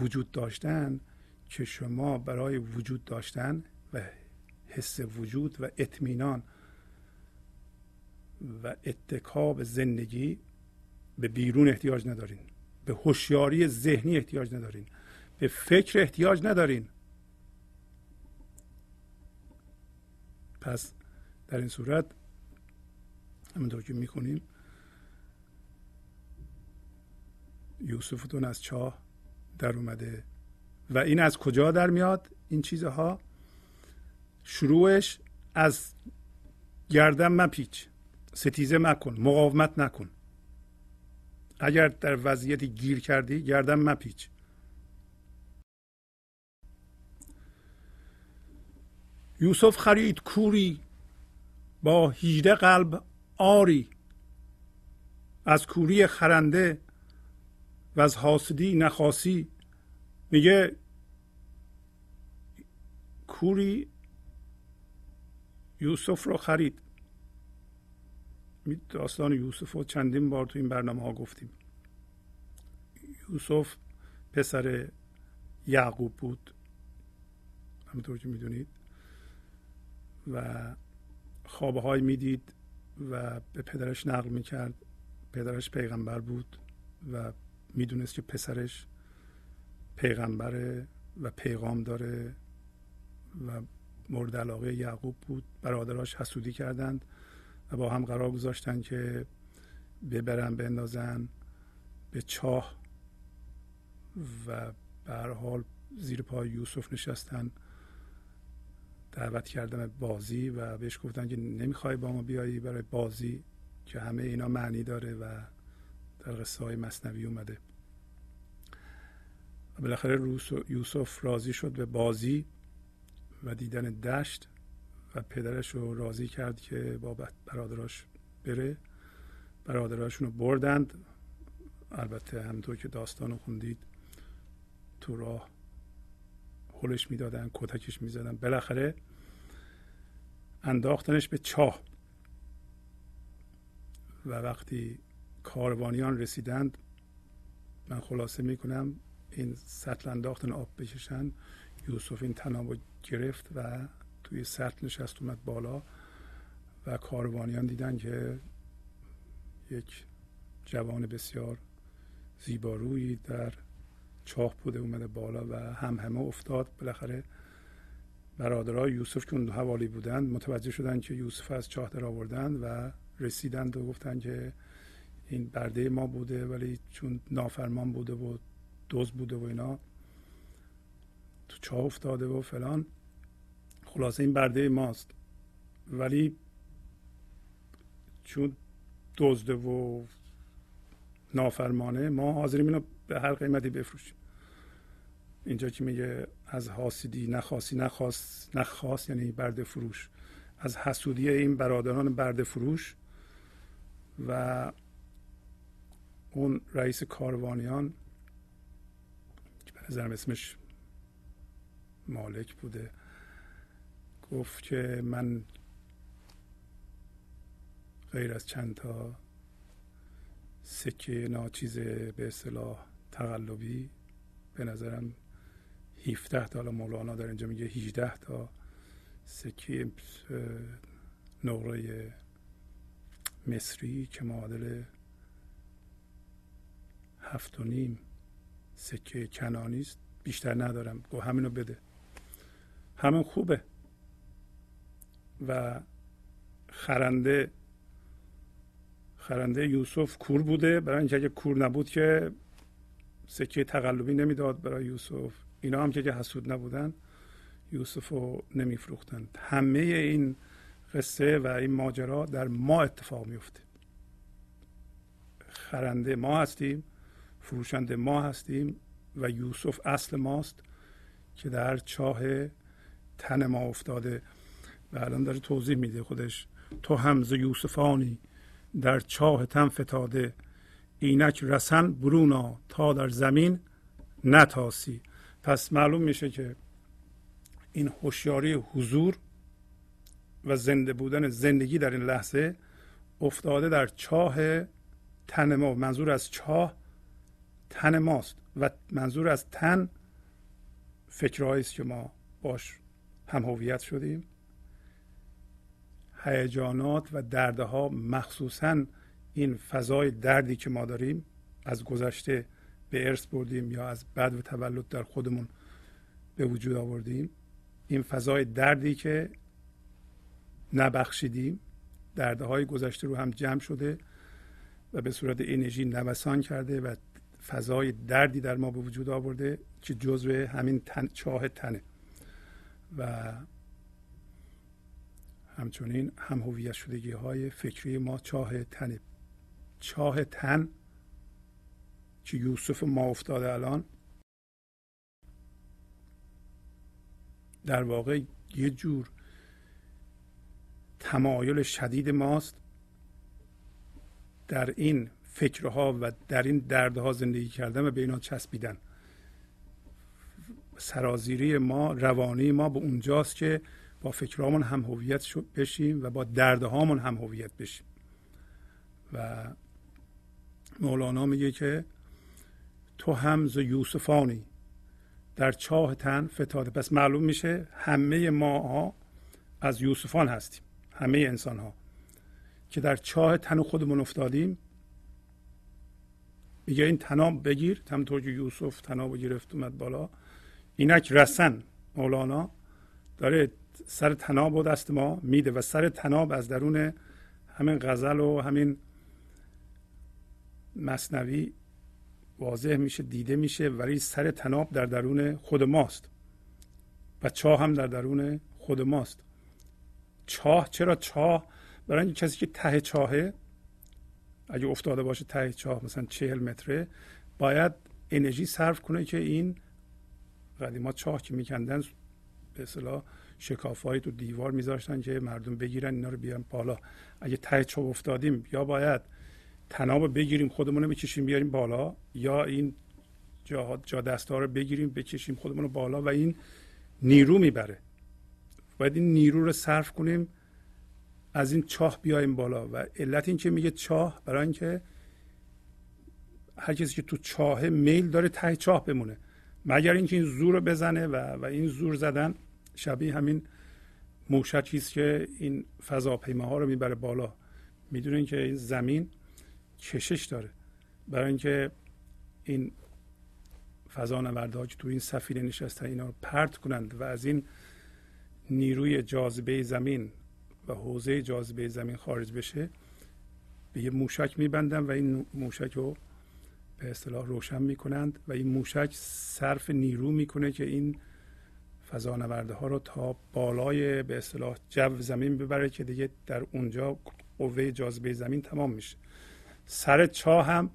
وجود داشتن که شما برای وجود داشتن و حس وجود و اطمینان و اتکاب زندگی به بیرون احتیاج ندارین. به هوشیاری ذهنی احتیاج ندارین. به فکر احتیاج ندارین. پس در این صورت همونطور که می‌کنیم یوسفتون از چاه در اومده. و این از کجا در میاد؟ این چیزها شروعش از گردن مپیچ ستیزه مکن مقاومت نکن. اگر در وضعیتی گیر کردی گردن مپیچ. یوسف خرید کوری با هیده قلب آری. از کوری خرنده و از حاسدی نخاسی. میگه کوری یوسف رو خرید. داستان یوسف رو چندین بار تو این برنامه ها گفتیم. یوسف پسر یعقوب بود. همونطور که می‌دونید. و خوابه های می‌دید و به پدرش نقل می‌کرد. پدرش پیغمبر بود و می‌دونست که پسرش پیغمبره و پیغام داره و مورد علاقه یعقوب بود. برادراش حسودی کردند و با هم قرار گذاشتن که ببرن بندازن به چاه و به حال زیر پای یوسف نشستن. دعوت کردن بازی و بهش گفتن که نمی‌خوای با ما بیایی برای بازی که همه اینا معنی داره و در قصه های مصنوی اومده. و بالاخره یوسف راضی شد به بازی. و دیدن دشت و پدرش رو راضی کرد که با برادراش بره. برادراشون رو بردند. البته همونطور که داستان رو خوندید تو راه هلش می‌دادن کتکش می‌زدن. بالاخره انداختنش به چاه. و وقتی کاروانیان رسیدند من خلاصه می‌کنم این سطل انداختن آب بکشن یوسف این تناب گرفت و توی سطل نشست اومد بالا و کاروانیان دیدن که یک جوان بسیار زیبارویی در چاه بوده اومده بالا و هم همه افتاد. بالاخره برادرای یوسف که اون حوالی بودند متوجه شدن که یوسف از چاه در آوردند و رسیدند و گفتن که این برده ما بوده ولی چون نافرمان بوده و دوز بوده و اینا تو چاه افتاده و فلان. خلاصه این برده ماست. ولی چون دزده و نافرمانه ما حاضریم اینو به هر قیمتی بفروشیم. اینجا که میگه از حاسدی نخواسی نخواست نخواست یعنی برده فروش. از حسودی این برادران برده فروش و اون رئیس کاروانیان که به نظرم اسمش مالک بوده. گفت که من غیر از چند تا سکه ناچیز به اصطلاح تقلبی به نظرم 17 تا مولانا در اینجا میگه 18 تا سکه نقره مصری که معادل هفت و نیم سکه کنانی است. بیشتر ندارم. گو همینو بده. همین خوبه. و خرنده خرنده یوسف کور بوده. برای اینکه اگه کور نبود که سکه تقلبی نمی‌داد برای یوسف. اینا هم که حسود نبودن یوسف رو نمیفروختند همه این قصه و این ماجرا در ما اتفاق میفته. خرنده ما هستیم فروشنده ما هستیم و یوسف اصل ماست که در چاه تن ما افتاده و الان داره توضیح میده خودش. تو همز یوسفانی در چاه تن فتاده. اینک رسن برونا تا در زمین نتاسی. پس معلوم میشه که این هوشیاری حضور و زنده بودن زندگی در این لحظه افتاده در چاه تن ما. منظور از چاه تن ماست و منظور از تن فکرهایی است که ما باش هم هویت شدیم. هیجانات و دردها مخصوصا این فضای دردی که ما داریم از گذشته به ارث بردیم یا از بد و تولد در خودمون به وجود آوردیم. این فضای دردی که نبخشیدیم دردهای گذشته رو هم جمع شده و به صورت انرژی نوسان کرده و فضای دردی در ما به وجود آورده که جزو همین تن، چاه تنه. و همچنین هم هویت شدگی های فکری ما چاه تنه چاه تن که یوسف ما افتاده الان در واقع یه جور تمایل شدید ماست در این فکرها و در این دردها زندگی کردن و به اینا چسبیدن. سرازیری ما روانی ما به اونجاست که با فکرهامون هم هویت بشیم و با دردهامون هم هویت بشیم. و مولانا میگه که تو هم ز یوسفانی در چاه تن فتاده. پس معلوم میشه همه ما از یوسفان هستیم همه انسان ها که در چاه تن خودمون افتادیم. میگه این تناب بگیر همطور که یوسف تناب گرفت اومد بالا. اینک رسن مولانا داره سر تناب و دست ما میده و سر تناب از درون همین غزل و همین مصنوی واضح میشه دیده میشه ولی سر تناب در درون خود ماست. و چاه هم در درون خود ماست. چاه چرا چاه؟ برای اینکه کسی که ته چاهه اگه افتاده باشه ته چاه مثلا چهل متره باید انرژی صرف کنه که این قدیما چاه که میکندن به اصطلاح شکافهایی تو دیوار میذاشتن که مردم بگیرن اینا رو بیان بالا. اگه ته چاه افتادیم یا باید تناب بگیریم خودمون رو بکشیم بیاریم بالا یا این جا, جا دستا رو بگیریم بکشیم خودمون رو بالا و این نیرو می‌بره. باید این نیرو رو صرف کنیم از این چاه بیایم بالا. و علت این که میگه چاه برای اینکه هر کسی که تو چاه میل داره ته چاه بمونه. مگر اینکه این زور رو بزنه و, و این زور زدن شبیه همین موشکی است که این فضاپیماها رو می‌بره بالا. می‌دونین که این زمین کشش داره. برای اینکه این فضا که تو این سفینه نشستن اینا رو پرت کنند و از این نیروی جاذبه زمین و حوزه جاذبه زمین خارج بشه به یه موشک میبندن و این موشک رو به اصطلاح روشن می‌کنند و این موشک صرف نیرو می‌کنه که این فضانورده ها رو تا بالای به اصطلاح جو زمین ببره که دیگه در اونجا قوه جاذبه زمین تمام میشه. سر چاه هم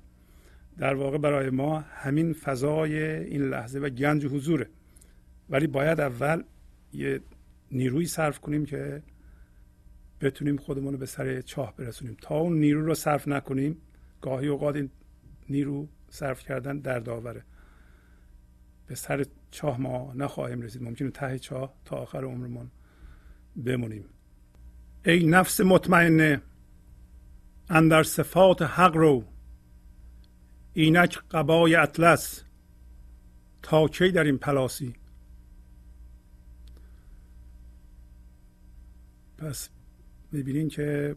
در واقع برای ما همین فضای این لحظه و گنج حضوره. ولی باید اول یه نیروی صرف کنیم که بتونیم خودمون رو به سر چاه برسونیم. تا اون نیرو رو صرف نکنیم گاهی اوقات این نیرو صرف کردن در داوره. به سر چاه ما نخواهیم رسید. ممکنه ته چاه تا آخر عمرمون بمونیم. ای نفس مطمئنه اندر صفات حق رو. اینک قبای اطلس. تا کی در این پلاسی؟ پس می‌بینین که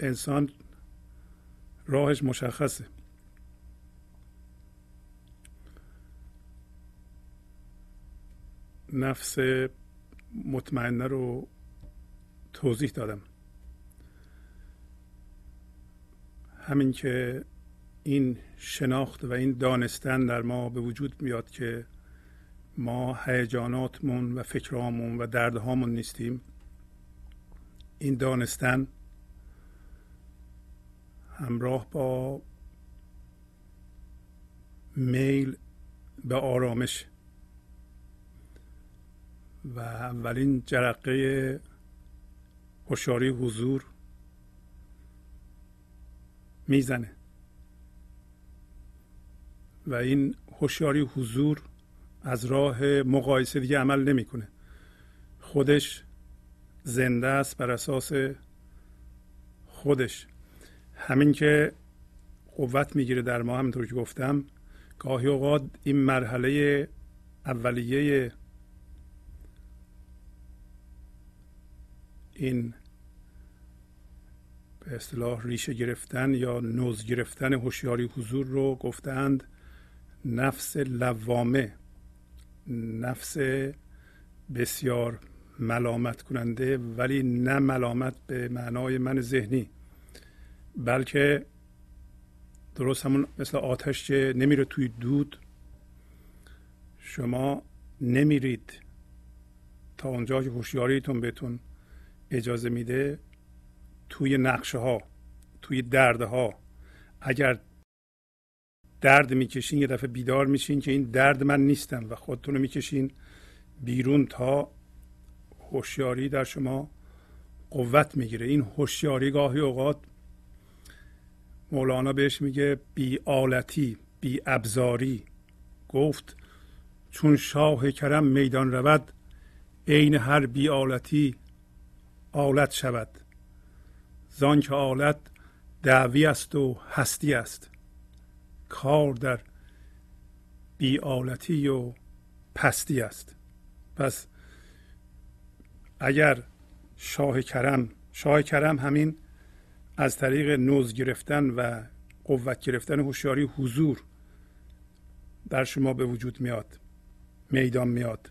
انسان راهش مشخصه. نفس مطمئنه رو توضیح دادم. همین که این شناخت و این دانستن در ما به وجود میاد که ما هیجاناتمون و فکرهامون و دردهامون نیستیم. این دانستن همراه با میل به آرامش. و اولین جرقه هوشیاری حضور می‌زنه. و این هوشیاری حضور از راه مقایسه دیگه عمل نمی‌کنه. خودش زنده است بر اساس خودش. همین که قوت می‌گیره در ما همینطور که گفتم گاهی اوقات این مرحله اولیه این به اصطلاح ریشه گرفتن یا نوز گرفتن هوشیاری حضور رو گفتند نفس لوامه نفس بسیار ملامت کننده ولی نه ملامت به معنای من ذهنی. بلکه درست همون مثل آتش که نمیره توی دود. شما نمیرید تا اونجا که هوشیاریتون بهتون اجازه میده توی نقشه ها توی درده ها اگر درد می‌کشین یه دفعه بیدار میشین که این درد من نیستم و خودتون رو می‌کشین بیرون تا هوشیاری در شما قوت می‌گیره. این هوشیاری گاهی اوقات مولانا بهش میگه بی آلتی بی ابزاری. گفت چون شاه کرم میدان رود عین هر بی آلتی آلت شود. زان که آلت دعوی است و هستی است. کار در بیالتی و پستی است. پس اگر شاه کرم شاه کرم همین از طریق نوز گرفتن و قوت گرفتن هوشیاری حضور در شما به وجود میاد میدان میاد.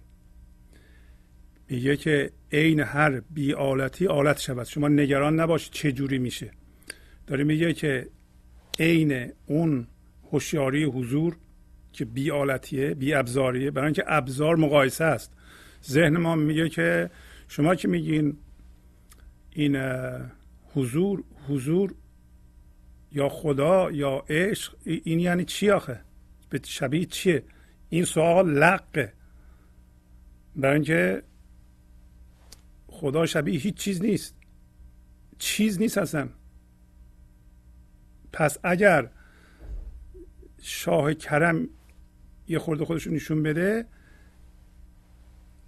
میگه که عین هر بی آلتی آلت شود. شما نگران نباشید چه جوری میشه. داره میگه که عین اون هوشیاری حضور که بی آلتیه بی ابزاریه برای اینکه ابزار مقایسه است. ذهن ما میگه که شما که میگین این حضور حضور یا خدا یا عشق این یعنی چی آخه؟ به شبیه چیه؟ این سوال لقه برای اینکه خدا شبیه هیچ چیز نیست. چیز نیست اصلا. پس اگر شاه کرم یه خورده خودشون نشون بده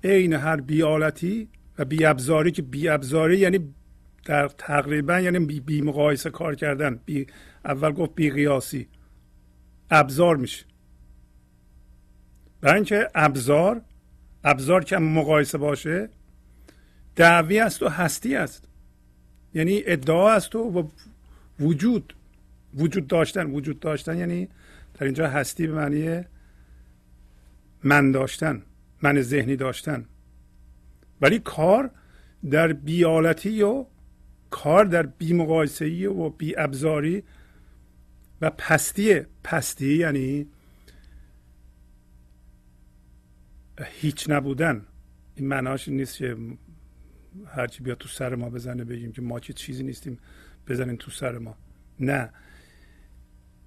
عین هر بیالتی و بیابزاری که بیابزاری یعنی در تقریبا یعنی بی, بی مقایسه کار کردن بی اول گفت بی قیاسی. ابزار میشه. برای اینکه ابزار ابزار که مقایسه باشه دعوی است و هستی است. یعنی ادعا از تو و وجود وجود داشتن. وجود داشتن یعنی در اینجا هستی به معنی من داشتن من ذهنی داشتن. ولی کار در بیالتی و کار در بی مقایسهی و بی ابزاری و پستی پستی یعنی هیچ نبودن. این معناش نیست که هرچی بیاد تو سر ما بزنه بگیم که ما چه چیزی نیستیم بزنیم تو سر ما. نه.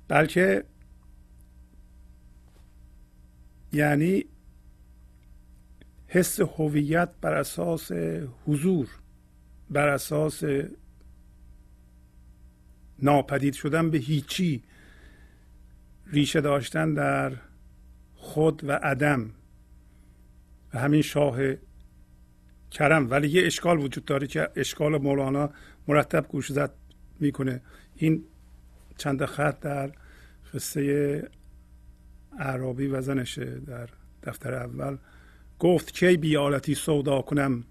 بلکه یعنی حس هویت بر اساس حضور. بر اساس ناپدید شدن به هیچی ریشه داشتن در خود و عدم و همین شاه کرم. ولی یه اشکال وجود داره که اشکال مولانا مرتب گوش زد می‌کنه. این چند خط در قصه عربی و زنشه در دفتر اول. گفت کی بی آلتی سودا کنم؟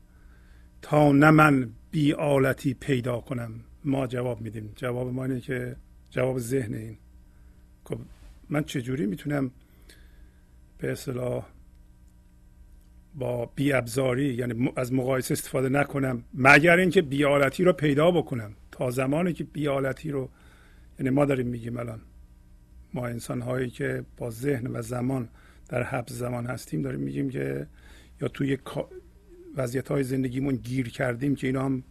تا نه من بی آلتی پیدا کنم. ما جواب میدیم. جواب ما اینه که جواب ذهن این. خب من چجوری می‌تونم به اصطلاح با بی ابزاری یعنی از مقایسه استفاده نکنم مگر اینکه بیالتی رو پیدا بکنم؟ تا زمانی که بیالتی رو یعنی ما داریم میگیم الان ما انسان هایی که با ذهن و زمان در حبس زمان هستیم داریم میگیم که یا توی وضعیت های زندگیمون گیر کردیم که اینا هم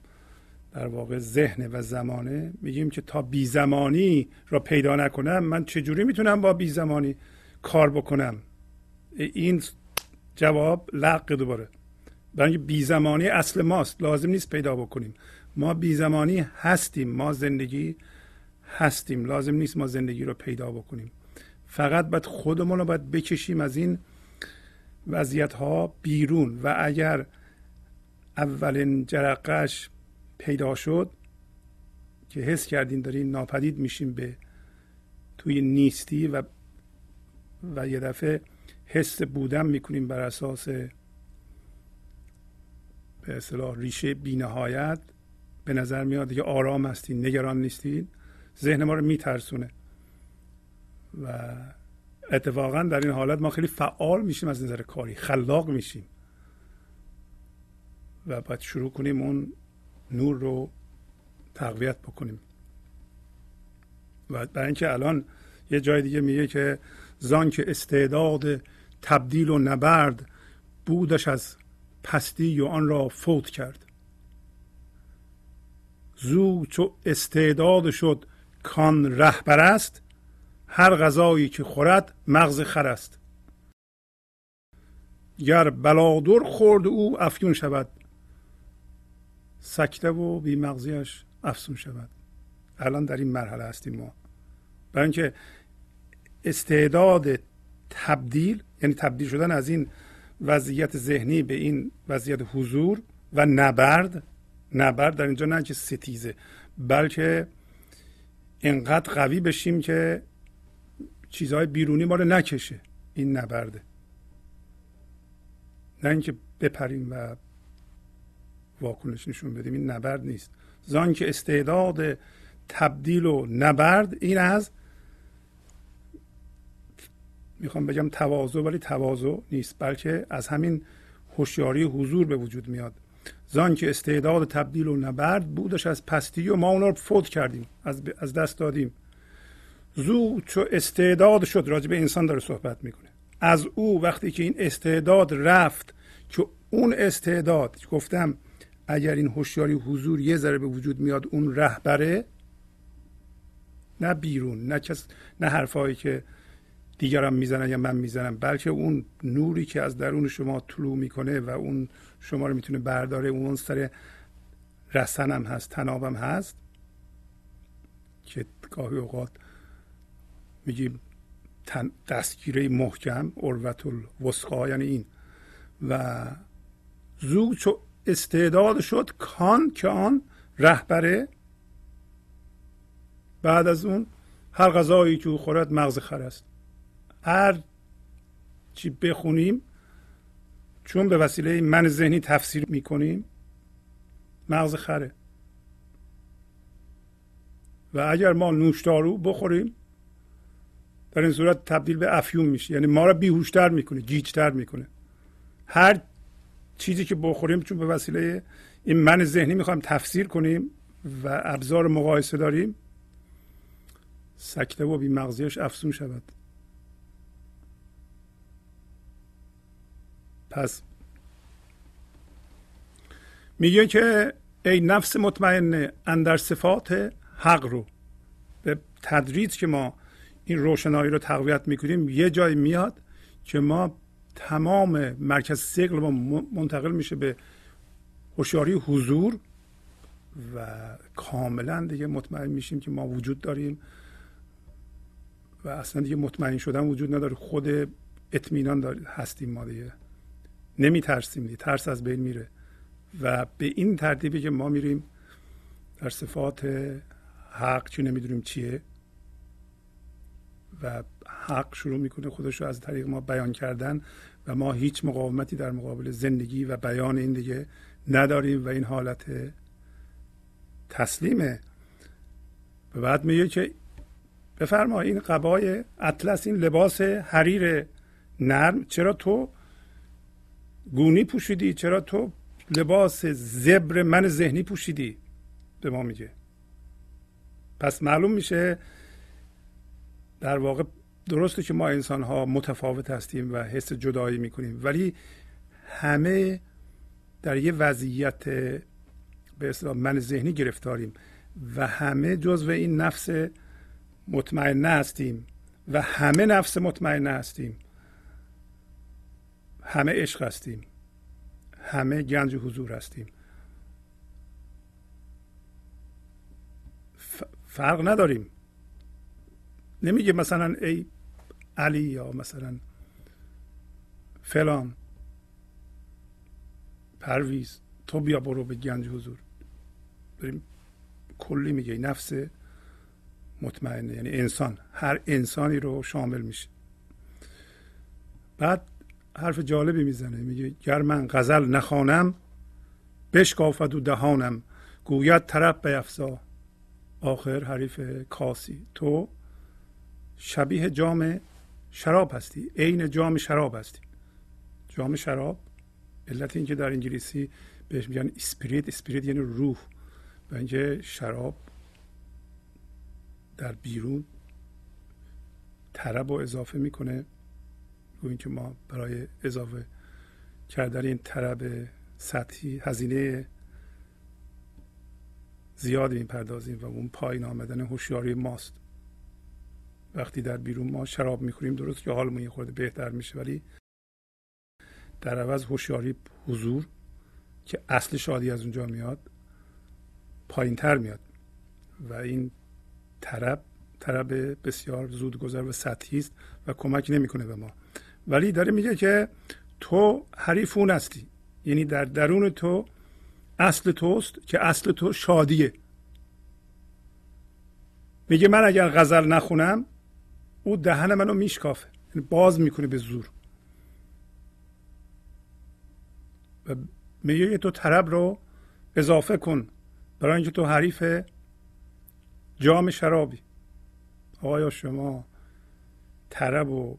در واقع ذهن و زمانه. میگیم که تا بی زمانی را پیدا نکنم من چجوری می‌تونم با بی زمانی کار بکنم؟ این جواب لق دوباره. برای بی زمانی اصل ماست لازم نیست پیدا بکنیم. ما بی زمانی هستیم ما زندگی هستیم. لازم نیست ما زندگی رو پیدا بکنیم. فقط باید خودمون رو باید بکشیم از این وضعیت ها بیرون. و اگر اولین جرقش پیدا شد که حس کردیم داریم ناپدید میشیم به توی نیستی و و یه دفعه حس بودن می‌کنیم بر اساس به اصطلاح ریشه بینهایت. به نظر میاد دیگه آرام هستین نگران نیستین. ذهن ما رو میترسونه. و اتفاقا در این حالت ما خیلی فعال میشیم از نظر کاری خلاق میشیم. و باید شروع کنیم اون نور رو تقویت بکنیم. و برای اینکه الان یه جای دیگه میگه که زان که استعداد تبدیل و نبرد بودش از پستی و آن را فوت کرد. زو چو استعداد شد کان رهبر است هر غذایی که خورد مغز خر است. گر بلادر خورد او افیون شود. سکته و بی مغزیش افسون شود. الان در این مرحله هستیم ما. برای اینکه استعداد تبدیل یعنی تبدیل شدن از این وضعیت ذهنی به این وضعیت حضور و نبرد نبرد در اینجا نه که ستیزه بلکه اینقدر قوی بشیم که چیزهای بیرونی ما رو نکشه. این نبرده. نه اینکه بپریم و واکنش نشون بدیم. این نبرد نیست. زان که استعداد تبدیل و نبرد این از می‌خوام بگم تواضع ولی تواضع نیست بلکه از همین هوشیاری حضور به وجود میاد. زان که استعداد تبدیل و نبرد بودش از پستی و ما اونا رو فوت کردیم از, از دست دادیم. زو چو استعداد شد راجع به انسان داره صحبت می‌کنه. از او وقتی که این استعداد رفت که اون استعداد گفتم اگر این هوشیاری حضور یه ذره به وجود میاد اون رهبره نه بیرون نه کس نه حرفایی که دیگران می‌زنن یا من می‌زنم بلکه اون نوری که از درون شما طلوع می‌کنه و اون شما رو می‌تونه برداره اون سر رسنم هست تنابم هست که گاهی اوقات میگیم دستگیره محکم اروت الوسقا یعنی این. و زو چو استعداد شد کان که آن رهبره. بعد از اون هر غذایی که او خورد مغز خر است. هر چی بخونیم چون به وسیله من ذهنی تفسیر می‌کنیم مغز خره. و اگر ما نوشدارو بخوریم در این صورت تبدیل به افیون میشه. یعنی ما را بیهوشتر می‌کنه گیجتر می‌کنه. هر چیزی که بخوریم چون به وسیله این من ذهنی می‌خوایم تفسیر کنیم و ابزار مقایسه داریم سکته و بیمغزیش افزون شود. پس میگه که ای نفس مطمئنه اندر صفات حق رو به تدریج که ما این روشنایی رو تقویت می‌کنیم یه جای میاد که ما تمام مرکز سقل ما منتقل میشه به هوشیاری حضور و کاملا دیگه مطمئن میشیم که ما وجود داریم و اصلا دیگه مطمئن شدن وجود نداره. خود اطمینان هستیم ما دیگه. نمی ترسیم دیگه. ترس از بین میره. و به این ترتیبی که ما میریم در صفات حق چی نمی‌دونیم چیه و حق شروع می‌کنه خودش رو از طریق ما بیان کردن و ما هیچ مقاومتی در مقابل زندگی و بیان این دیگه نداریم و این حالت تسلیمه. و بعد میگه که بفرما این قبای اطلس این لباس حریر نرم چرا تو گونی پوشیدی؟ چرا تو لباس زبر من ذهنی پوشیدی؟ به ما میگه. پس معلوم میشه در واقع درسته که ما انسان ها متفاوت هستیم و حس جدایی می‌کنیم ولی همه در یه وضعیت به اصطلاح من ذهنی گرفتاریم و همه جزو این نفس مطمئنه هستیم و همه نفس مطمئنه هستیم. همه عشق هستیم. همه گنج حضور هستیم. فرق نداریم. نمیگه مثلا ای علی یا مثلا فلان. پرویز تو بیا برو به گنج حضور. بریم. کلی میگه. نفس مطمئنه. یعنی انسان. هر انسانی رو شامل میشه. بعد حرف جالبی می‌زنه. میگه گر من غزل نخوانم بشکافد و دهانم. گوید طرف به افزا آخر حریف کاسی. تو شبیه جام شراب هستی. عین جام شراب هستی. جام شراب علت اینکه در انگلیسی بهش میگن اسپریت. اسپریت یعنی روح. و اینکه شراب در بیرون طرب رو اضافه می‌کنه. گوییم که ما برای اضافه کردن این طرب سطحی هزینه زیادی این پردازیم و اون پایین آمدن هوشیاری ماست. وقتی در بیرون ما شراب می‌خوریم درست که حالمون یه خورده بهتر میشه ولی در عوض هوشیاری حضور که اصل شادی از اونجا میاد پایین تر میاد. و این طرب طرب بسیار زود گذر و سطحی است و کمک نمی‌کنه به ما. ولی داره میگه که تو حریف اون هستی. یعنی در درون تو اصل توست که اصل تو شادیه. میگه من اگر غزل نخونم او دهن منو میشکافه. یعنی باز می‌کنه به زور. و میگه تو طرب رو اضافه کن. برای اینکه تو حریف جام شرابی. آیا شما طرب و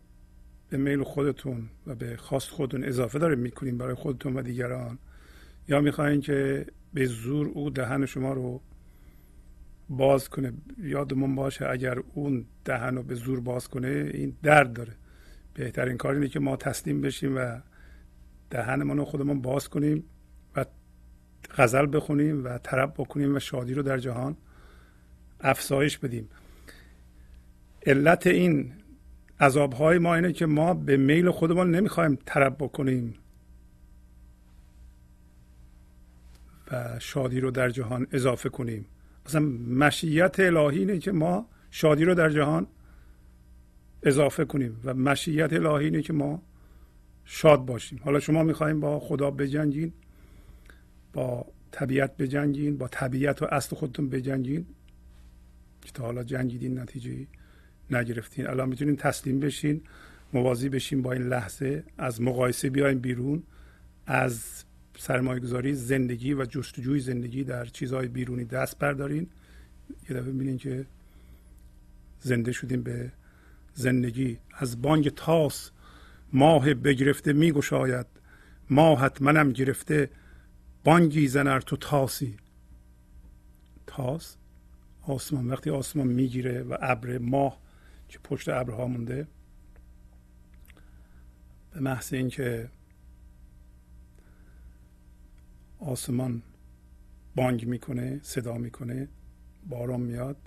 به میل خودتون و به خواست خودتون اضافه داره می‌کنین برای خودتون و دیگران؟ یا می‌خواین که به زور او دهن شما رو باز کنه یادمون باشه اگر اون دهن رو به زور باز کنه این درد داره. بهترین کار اینه که ما تسلیم بشیم و دهنمون رو خودمون باز کنیم و غزل بخونیم و طرب بکنیم و شادی رو در جهان افزایش بدیم. علت این عذاب های ما اینه که ما به میل خودمان نمی‌خوایم طرب بکنیم و شادی رو در جهان اضافه کنیم. مثلا مشیت الهی اینه که ما شادی رو در جهان اضافه کنیم و مشیت الهی اینه که ما شاد باشیم. حالا شما می‌خوایم با خدا بجنگین با طبیعت بجنگین با طبیعت و اصل خودتون بجنگین که تا حالا جنگیدین نتیجه نگرفتین. الان می‌تونین تسلیم بشین موازی بشین با این لحظه از مقایسه بیایم بیرون از سرمایه گذاری زندگی و جستجوی زندگی در چیزهای بیرونی دست بردارین. یه دفعه می‌بینین که زنده شدیم به زندگی. از بانگ تاس ماه بگرفته میگشاید. ماهت منم گرفته. بانگی زنر تو تاسی. تاس؟ آسمان. وقتی آسمان می‌گیره و ابر ماه که پشت ابرها مونده. به محض اینکه آسمان بانگ می‌کنه صدا می‌کنه باران میاد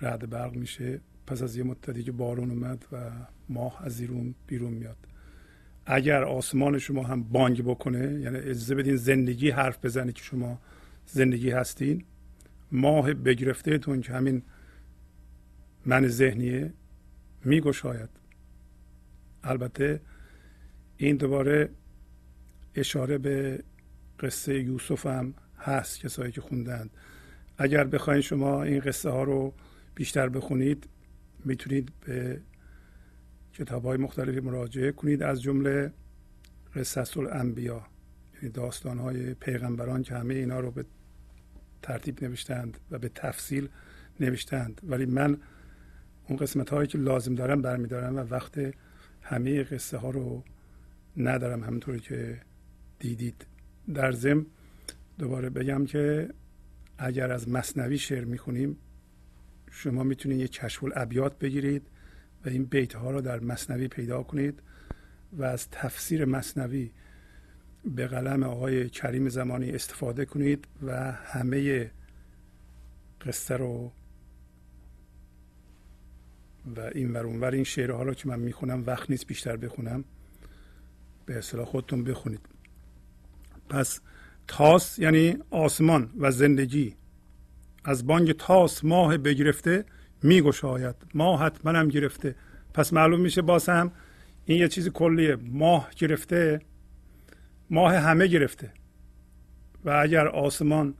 رعد برق میشه. پس از یه مدتی که بارون اومد و ماه از زیرون بیرون میاد. اگر آسمان شما هم بانگ بکنه یعنی اجازه بدین زندگی حرف بزنه که شما زندگی هستین ماه بگرفتهتون که همین من ذهنیه میگشاید. البته این دوباره اشاره به قصه یوسف هم هست کسایی که خوندند. اگر بخواین شما این قصه ها رو بیشتر بخونید می‌تونید به کتاب های مختلفی مراجعه کنید. از جمله قصص الانبیا یعنی داستان های پیغمبران که همه اینا رو به ترتیب نوشتند و به تفصیل نوشتند. ولی من اون قسمت هایی که لازم دارم برمیدارم و وقت همه قصه ها رو ندارم همونطوری که دیدید. در ضمن دوباره بگم که اگر از مصنوی شعر می‌خونیم شما می‌تونید یک کشف الابیات بگیرید و این بیت ها رو در مصنوی پیدا کنید و از تفسیر مصنوی به قلم آقای کریم زمانی استفاده کنید و همه قصه رو و این ور اونور این شعرها رو که من می‌خونم وقت نیست بیشتر بخونم به اصطلاح خودتون بخونید. پس تاس یعنی آسمان و زندگی. از بانگ تاس ماه بگرفته میگشاید. ماه حتما گرفته. پس معلوم میشه باز هم این یه چیز کلیه. ماه گرفته ماه همه گرفته. و اگر آسمان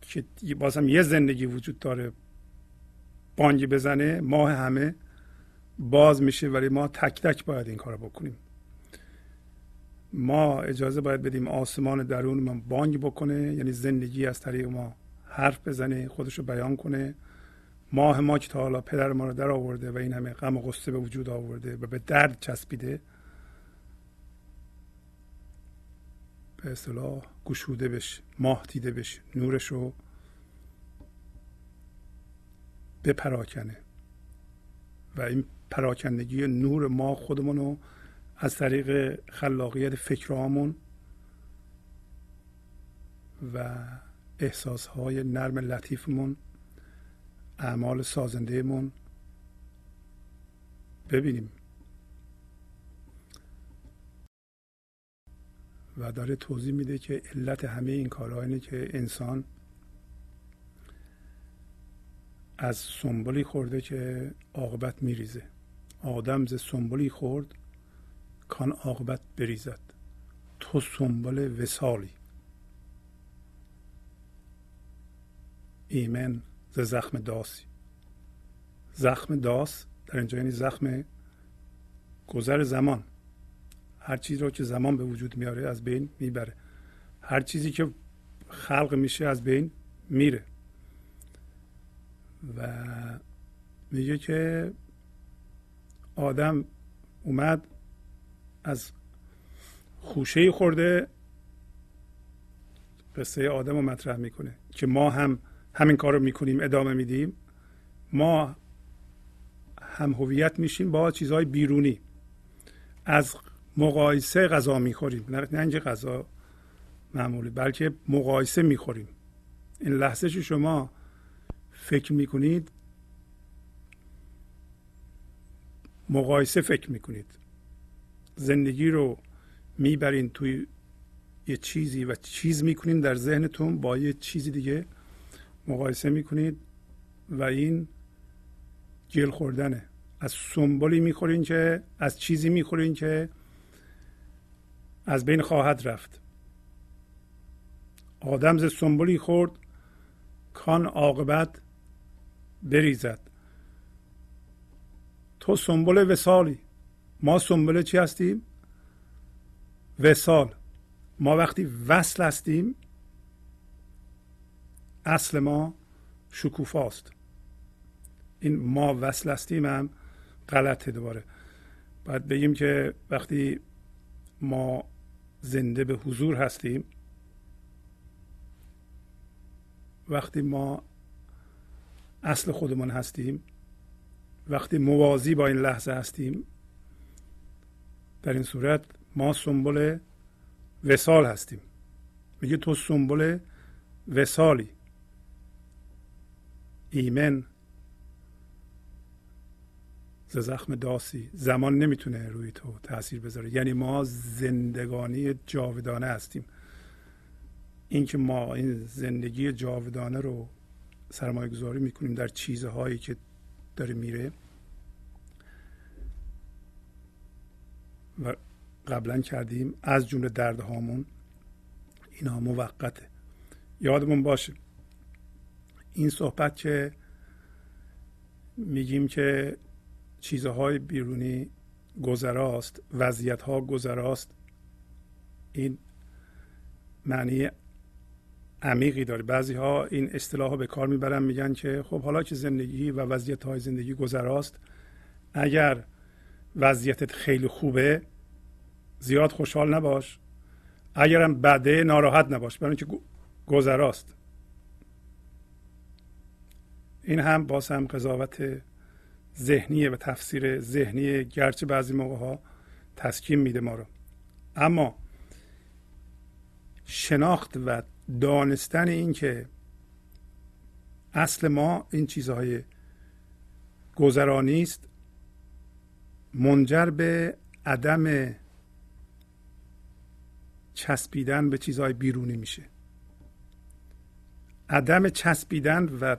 که باز هم یه زندگی وجود داره بانگی بزنه ماه همه باز میشه. ولی ما تک تک باید این کار بکنیم. ما اجازه باید بدیم آسمان درون من بانگ بکنه یعنی زندگی از طریق ما حرف بزنه خودشو بیان کنه. ماه ما که تا حالا پدر ما رو در آورده و این همه غم و غصه به وجود آورده و به درد چسبیده به اصطلاح گشوده بشه ماه دیده بشه نورش رو بپراکنه. و این پراکندگی نور ما خودمون رو از طریق خلاقیت فکرهامون و احساسهای نرم لطیفمون اعمال سازندهمون ببینیم. و داره توضیح میده که علت همه این کارها اینه که انسان از سنبولی خورده که عاقبت میریزه. آدم ز سنبولی خورد کان عاقبت بریزد. تو سنبل وسالی ایمن ز زخم داسی زخم داس در اینجا یعنی زخم گذر زمان. هر چیزی رو که زمان به وجود میاره از بین می‌بره. هر چیزی که خلق میشه از بین میره. و میگه که آدم اومد از خوشه خورده قصه آدم رو مطرح می‌کنه که ما هم همین کار رو می‌کنیم ادامه میدیم. ما هم هویت میشیم با چیزهای بیرونی. از مقایسه غذا می‌خوریم. نه اینکه غذا معمولی بلکه مقایسه می‌خوریم. این لحظه شما فکر می‌کنید؟ مقایسه فکر می‌کنید. زندگی رو می‌برین توی یه چیزی و چیز می‌کنین در ذهنتون با یه چیزی دیگه مقایسه می‌کنید و این گل خوردنه. از سنبولی می‌خورین که از چیزی می‌خورین که از بین خواهد رفت. آدم ز سنبولی خورد کان عاقبت بریزد. تو سنبل وسالی ما سنبل چی هستیم؟ وسال ما وقتی وصل هستیم اصل ما شکوفاست. این ما وصل هستیم هم غلطه دوباره. باید بگیم که وقتی ما زنده به حضور هستیم وقتی ما اصل خودمون هستیم وقتی موازی با این لحظه هستیم در این صورت ما سنبل وسال هستیم. میگه تو سنبل وسالی. ایمن. ز زخم داسی. زمان نمی‌تونه روی تو تاثیر بذاره. یعنی ما زندگانی جاودانه هستیم. اینکه ما این زندگی جاودانه رو سرمایه گذاری می‌کنیم در چیزهایی که داره میره و قبلا کردیم. از جمله دردهامون اینها موقته. یادمون باشه این صحبت که میگیم که چیزهای بیرونی گذراست وضعیت ها گذراست این معنی عمیقی داره. بعضی ها این اصطلاح ها به کار می‌برن میگن که خب حالا که زندگی و وضعیت های زندگی گذراست اگر وضعیتت خیلی خوبه زیاد خوشحال نباش. اگرم بده ناراحت نباش. برای اینکه گذراست. این هم باز هم قضاوت ذهنیه و تفسیر ذهنی گرچه بعضی موقع ها تسکین میده ما رو. اما شناخت و دانستن این که اصل ما این چیزهای گذرانی است منجر به عدم چسبیدن به چیزهای بیرونی میشه. عدم چسبیدن و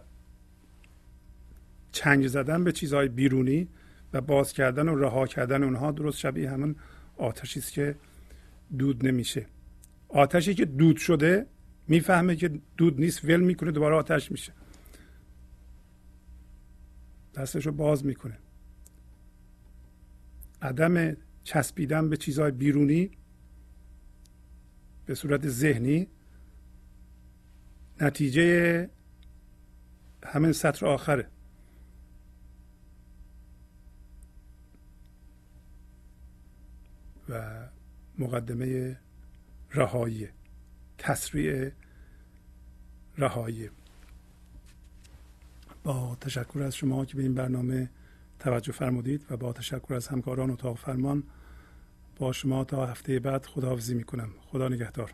چنگ زدن به چیزهای بیرونی و باز کردن و رها کردن اونها درست شبیه همون آتشی است که دود نمیشه. آتشی که دود شده می‌فهمه که دود نیست ول می‌کنه دوباره آتش میشه. دستش رو باز می‌کنه. عدم چسبیدن به چیزهای بیرونی به صورت ذهنی نتیجه همین سطر آخره. و مقدمه رهایی تسریع رهایی. با تشکر از شما که به این برنامه توجه فرمودید و با تشکر از همکاران اتاق فرمان با شما تا هفته بعد خداحافظی می‌کنم. خدا نگهدار.